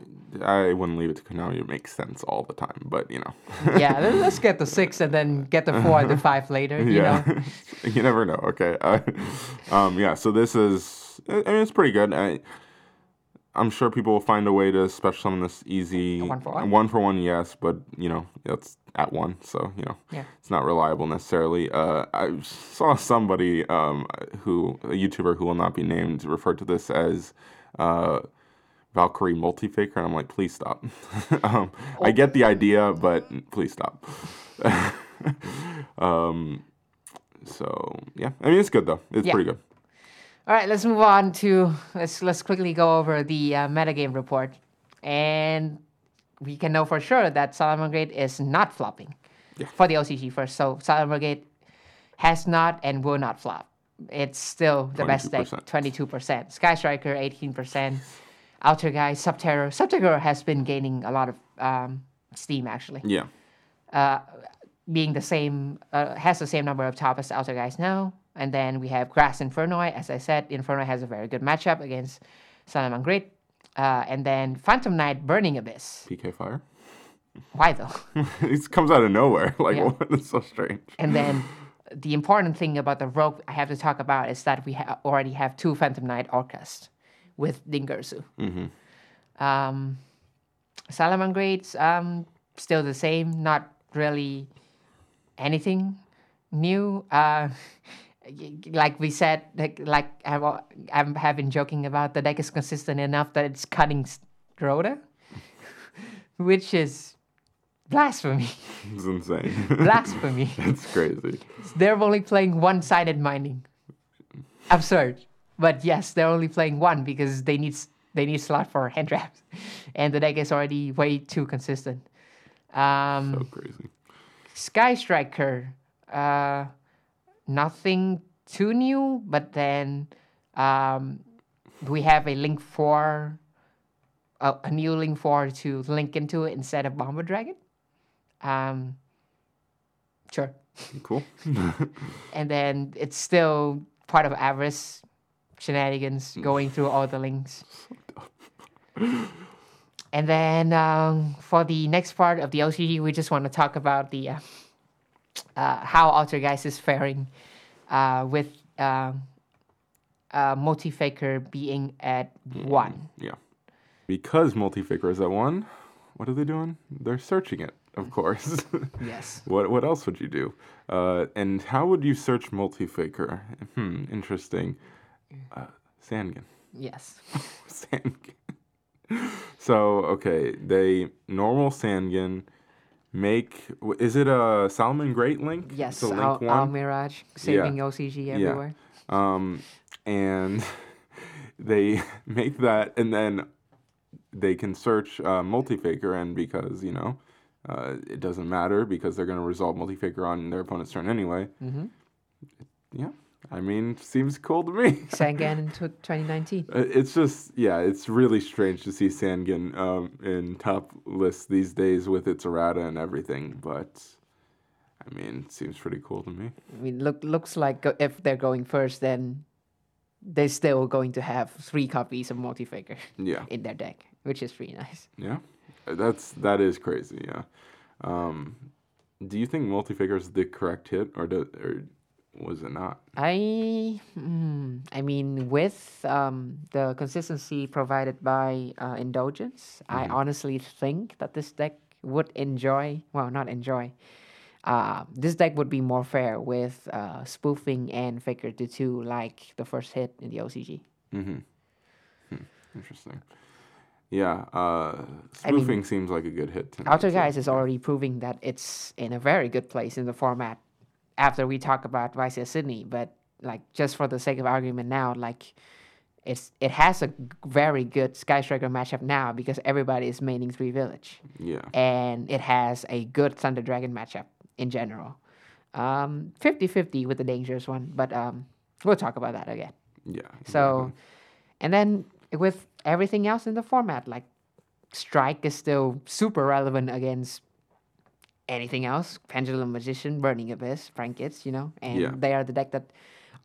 I wouldn't leave it to Konami. It makes sense all the time, but you know. yeah, let- let's get the six and then get the four and the five later. You yeah. know, you never know. Okay. Uh, um, yeah. So this is. I I mean, it's pretty good. I, I'm sure people will find a way to special summon this easy. one for one? One for one, yes, but you know it's at one, so you know Yeah. it's not reliable necessarily. Uh, I saw somebody um, who a YouTuber who will not be named referred to this as. Uh, Valkyrie multi-faker, and I'm like, please stop. um, I get the idea, but please stop. um, so yeah, I mean it's good though. It's Yeah. pretty good. All right, let's move on to let's let's quickly go over the uh, metagame report, and we can know for sure that Salamangreat is not flopping for the OCG first. So Salamangreat has not and will not flop. It's still the best deck, 22%. twenty-two. Sky Striker, eighteen percent. Altergeist, Subterror. Subterror has been gaining a lot of um, steam actually Yeah, being the same uh, has the same number of top as Altergeists now. And then we have Grass Inferno. As I said, Inferno has a very good matchup against Salamangreat. Uh, and then Phantom Knight Burning Abyss. PK Fire. Why though? it comes out of nowhere. Like Yeah. what? It's so strange. and then the important thing about the Rogue I have to talk about is that we ha- already have two Phantom Knight Orcust with Dingirsu. Um, Salamangreats, um, still the same, not really anything new. Uh, like we said, like, I have been joking about, the deck is consistent enough that it's cutting Rhoda, which is blasphemy. It's insane. blasphemy. it's crazy. They're only playing one-sided mining. Absurd. But yes, they're only playing one because they need they need slot for hand traps, and the deck is already way too consistent. Um, So crazy. Sky Striker, uh, nothing too new, but then um, we have a link for a, a new link for to link into it instead of Bomber Dragon. Um, sure. Cool. and then it's still part of Avarice shenanigans going through all the links. and then um, for the next part of the LCG, we just want to talk about the uh, uh, how Altergeist is faring uh, with um uh, Multi-Faker being at one. yeah. Because multi-faker is at one, what are they doing? They're searching it, of course. Yes. What what else would you do? Uh, and how would you search multi-faker? Hmm, interesting. Uh, Sangan. Yes. Sangan. so okay, they normal Sangan make. Is it a Salamangreat link? Yes. So link Al, one. Almiraj saving OCG everywhere. Yeah. Um, and they make that, and then they can search uh, multi-faker, and because you know uh, it doesn't matter because they're going to resolve multi-faker on their opponent's turn anyway. Mm-hmm. Yeah, I mean, seems cool to me. Sangan in tw 2019. Uh, It's just, yeah, it's really strange to see Sangan um, in top lists these days with its errata and everything, but I mean, seems pretty cool to me. I mean, look looks like if they're going first, then they're still going to have three copies of Multifaker Yeah. in their deck, which is pretty nice. Yeah, Uh, that's that is crazy. Yeah. Um, do you think multi-faker is the correct hit, or do, or was it not? I, mm, I mean, with um, the consistency provided by uh, Indulgence, I honestly think that this deck would enjoy, well, not enjoy. Uh, this deck would be more fair with uh, spoofing and Faker to two, like the first hit in the OCG. Mm-hmm. Interesting. Yeah. Uh, I mean- spoofing seems like a good hit. Outer. Guys is already proving that it's in a very good place in the format. After we talk about Vice Sydney, but like just for the sake of argument now, like it's it has a very good Sky Striker matchup now because everybody is maining three village, Yeah. and it has a good Thunder Dragon matchup in general. Um, 50-50 with the dangerous one, but um, we'll talk about that again. Yeah. So, and then with everything else in the format, like Strike is still super relevant against anything else. Pendulum Magician, Burning Abyss, Prank Prank-Kids, you know, and Yeah. they are the deck that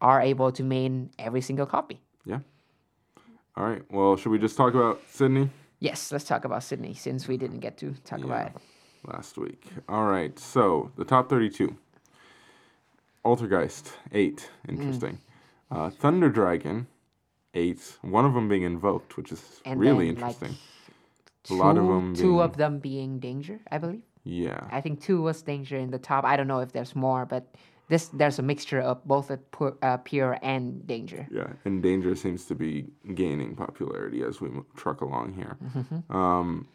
are able to main every single copy. Yeah. All right. Well, should we just talk about Sydney Yes, let's talk about Sydney since we didn't get to talk about it. last week? All right. So the top 32. Altergeist, eight. Interesting. Uh, Thunder Dragon, eight. One of them being invoked, which is And really then, like, interesting. a lot of Two- them. Two being, of them being danger, I believe. Yeah. I think two was danger in the top. I don't know if there's more, but this there's a mixture of both a pure, uh, pure and danger. Yeah, and danger seems to be gaining popularity as we truck along here. Mm-hmm. Um,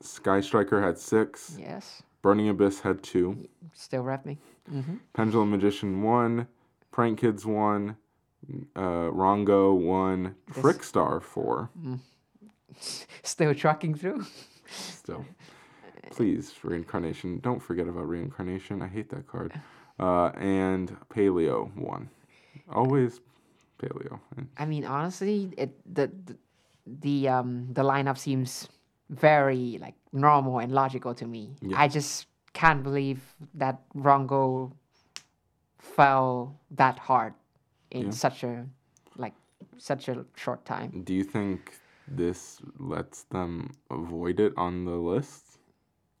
Sky Striker had six. Yes, Burning Abyss had two. still rep me. Pendulum Magician one. Prank Kids one. Uh, Rongo one. Trickstar four. Still trucking through. Still, please reincarnation. Don't forget about reincarnation. I hate that card. Uh, and Paleo one. Always Paleo. I mean, honestly, it the the, the um the lineup seems very like normal and logical to me. Yeah. I just can't believe that Rongo fell that hard in Yeah. such a like such a short time. Do you think this lets them avoid it on the list?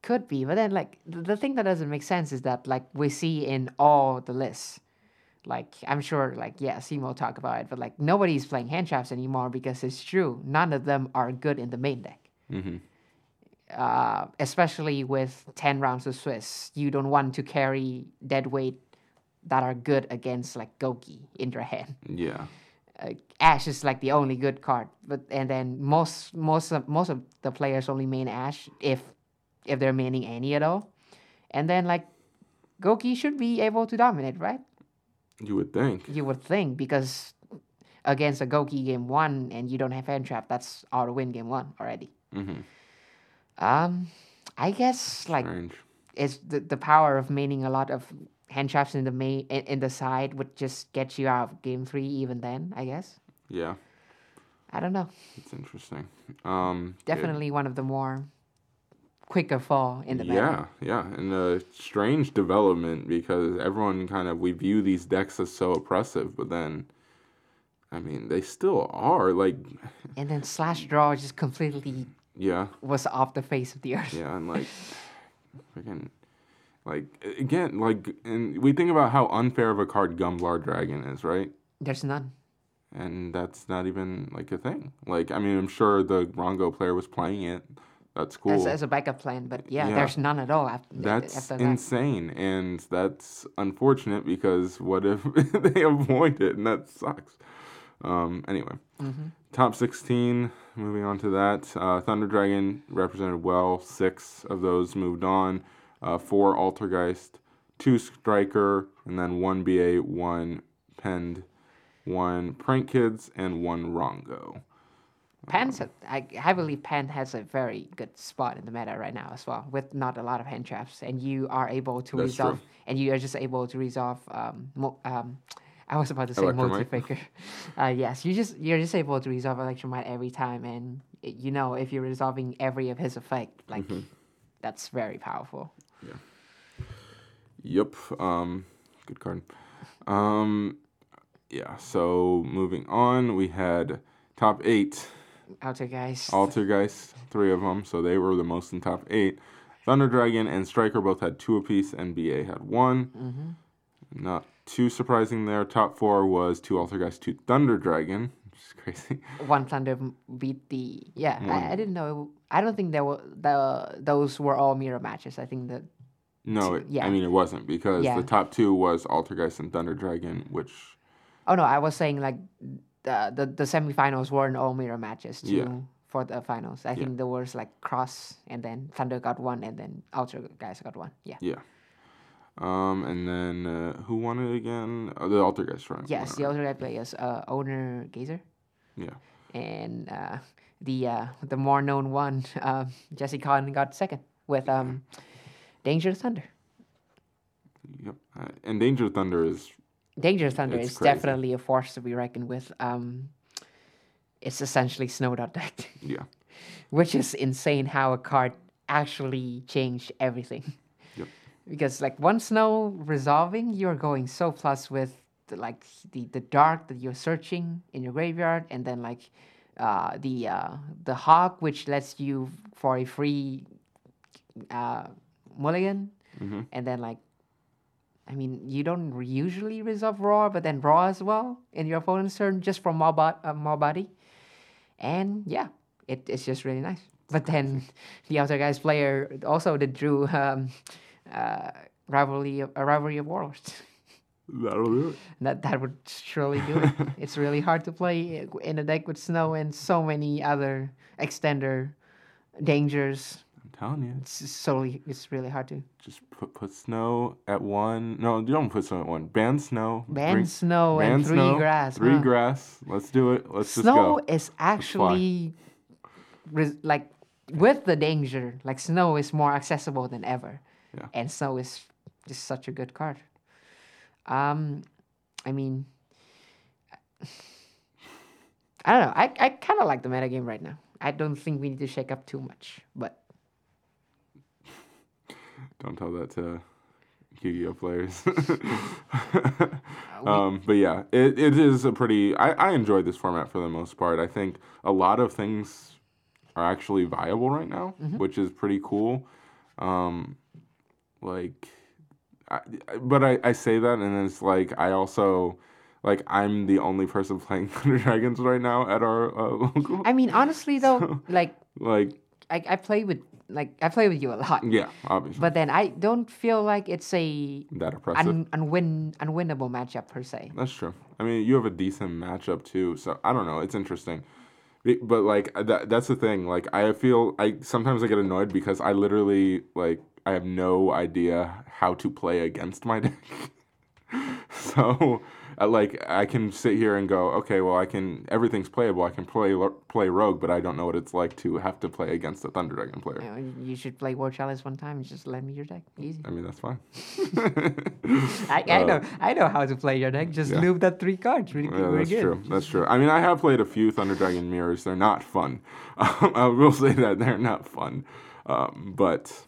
Could be, but then like the, thing that doesn't make sense is that like we see in all the lists, like I'm sure like yeah, Simo will talk about it, but like nobody's playing hand traps anymore because it's true, none of them are good in the main deck. Uh, especially with ten rounds of Swiss, you don't want to carry dead weight that are good against like Gouki in your hand Yeah. uh, Ash is like the only good card, but and then most most of most of the players only main Ash if if they're maining any at all, and then like Gouki should be able to dominate, right? You would think. You would think because against a Gouki game one and you don't have hand trap, that's auto win game one already. Mhm. Um, I guess like Strange. it's the, the power of maining a lot of hand traps in the main in, in the side would just get you out of game three even then. I guess Yeah, I don't know. it's interesting. Um, it- definitely one of the more quicker fall in the meta. yeah, yeah, and a strange development because everyone kind of we view these decks as so oppressive, but then, I mean, they still are. Like, And then slash draw just completely yeah, was off the face of the earth. yeah, and like, freaking, like again, like, and we think about how unfair of a card Gumblar Dragon is, right? There's none. and that's not even like a thing. Like, I mean, I'm sure the Rongo player was playing it. That's cool. As, as a backup plan, but yeah, Yeah. there's none at all after, that's after that. insane, and that's unfortunate because what if they avoid it, and that sucks. Um, anyway, Mm-hmm. top 16. Moving on to that, uh, Thunder Dragon represented well. Six of those moved on. Uh, four Altergeist, two Striker, and then one BA, one Pend, one Prank Kids, and one Rongo. Pan's, a- I, I believe Pan has a very good spot in the meta right now as well, with not a lot of hand traps, and you are able to That's resolve, true. and you are just able to resolve. Um, mo- um, I was about to say multifaker. uh, yes, you just you're just able to resolve electromite every time, and it- you know if you're resolving every of his effect, like Mm-hmm. that's very powerful. Yeah. Yep. Um, good card. Um, yeah. So moving on, we had top eight There. Altergeist, three of them. So they were the most in top eight. Thunder Dragon and Striker both had two apiece. NBA had one. Mm-hmm. Not too surprising there. Top four was two Altergeist, two Thunder Dragon, which is crazy. One Thunder beat the yeah. I, I didn't know. I don't think there were the those were all mirror matches. I think that No, it, yeah. I mean it wasn't because Yeah. the top two was Altergeist and Thunder Dragon, which Oh no, I was saying like the the, the semifinals weren't all mirror matches too Yeah. for the finals. I think there was like cross and then Thunder got one and then Ultra guys got one. Yeah. yeah. Um, and then uh, who won it again? Oh, the guys right? Yes, the Altergeist players uh, owner Gazer? Yeah. and uh, the uh, the more known one uh, Jesse Collin got second with um Danger Thunder. Yep. Uh, and Danger Thunder is Danger Thunder It's is crazy. definitely a force to be reckoned with. Um, it's essentially snowed out deck, Yeah. which is insane how a card actually changed everything. Yep. Because like one snow resolving, you're going so plus with the, like the, the dark that you're searching in your graveyard, and then like uh, the uh, the hawk, which lets you for a free uh, mulligan, Mm-hmm. and then like I mean, you don't usually resolve raw, but then raw as well in your opponent's turn just from more, bo- uh, more body. And yeah, it, it's just really nice. But then the other guy's player also did drew um, uh, rivalry of, a rivalry of warlords. That'll do it. That that would surely do it. it's really hard to play in a deck with snow and so many other extender dangers. Telling you. It's just solely it's really hard to Just put put snow at one. No, you don't put snow at one. Ban snow. ban bring- snow ban and three snow, grass. Three huh? grass. Let's do it. Let's just go. snow is actually res- like with the danger like snow is more accessible than ever Yeah. and snow is just such a good card um i mean i don't know i, I kind of like the metagame right now i don't think we need to shake up too much but Don't tell that to Yu-Gi-Oh players. um, but yeah, it, it is a pretty. I, I enjoy this format for the most part. I think a lot of things are actually viable right now, which is pretty cool. Um, like, I, but I, I say that, and it's like I also. Like I'm the only person playing Thunder Dragons right now at our uh, local. i mean honestly though like like I, I play with like i play with you a lot yeah, obviously but then i don't feel like it's a that oppressive. un, unwin, unwinnable matchup per se That's true. I mean, you have a decent matchup too, so I don't know. It's interesting, but like that, that's the thing. Like I feel I sometimes I get annoyed because I literally like I have no idea how to play against my deck. so uh, like I can sit here and go, okay, well I can everything's playable. I can play play rogue, but I don't know what it's like to have to play against a Thunder Dragon player. You, know, you should play War Chalice one time and just lend me your deck. Easy. I mean that's fine. I, I know I know how to play your deck. Just Uh, yeah. loop that three cards. Really, Yeah, that's good. true. That's true. I mean, I have played a few Thunder Dragon mirrors. They're not fun. Um, I will say that they're not fun. Um, but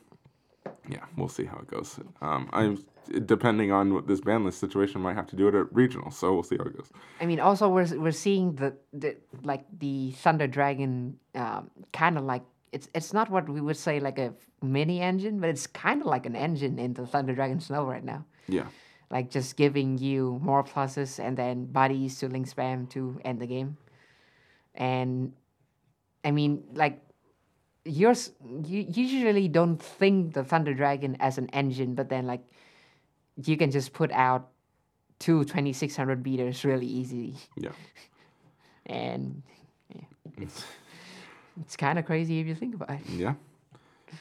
yeah, we'll see how it goes. Um, I'm depending on what this ban list situation might have to do it at regional, so we'll see how it goes. I mean, also we're we're seeing the the like the Thunder Dragon um, kind of like it's it's not what we would say like a mini engine, but it's kind of like an engine in the Thunder Dragon Snow right now. Yeah, Like just giving you more pluses and then bodies to link spam to end the game. And I mean, like yours, you usually don't think the Thunder Dragon as an engine, but then like you can just put out two 2600 beaters really easily. yeah. And yeah, it's, it's kind of crazy if you think about it. Yeah.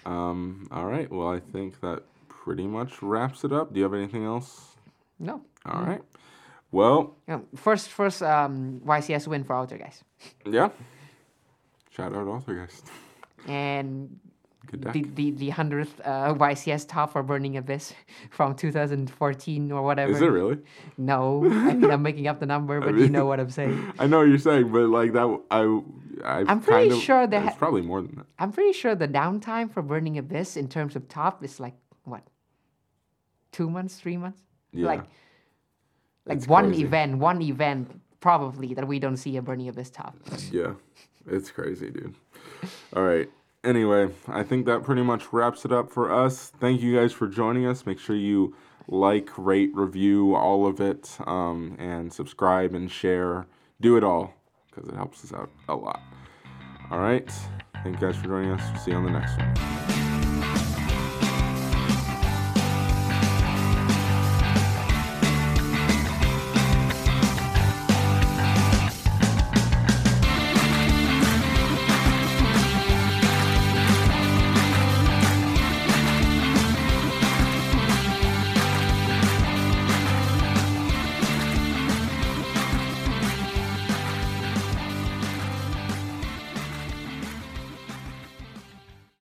Um, all right. Well, I think that pretty much wraps it up. Do you have anything else? No. All right. Well, Um, first, first um, YCS win for Altergeist. yeah. Shout out Altergeist. And. The the the hundredth uh, YCS top for Burning Abyss from 2014 or whatever. Is it really? No, I mean I'm making up the number, but you mean- know what I'm saying. I know what you're saying, but like that, I, I. I'm pretty of, sure they It's probably more than that. I'm pretty sure the downtime for Burning Abyss in terms of top is like what, two months, three months, Yeah. like like It's one crazy. event, one event probably that we don't see a Burning Abyss top. Yeah, it's crazy, dude. All right. Anyway, I think that pretty much wraps it up for us. Thank you guys for joining us. Make sure you like, rate, review all of it, um, and subscribe and share. Do it all because it helps us out a lot. All right. Thank you guys for joining us. See you on the next one.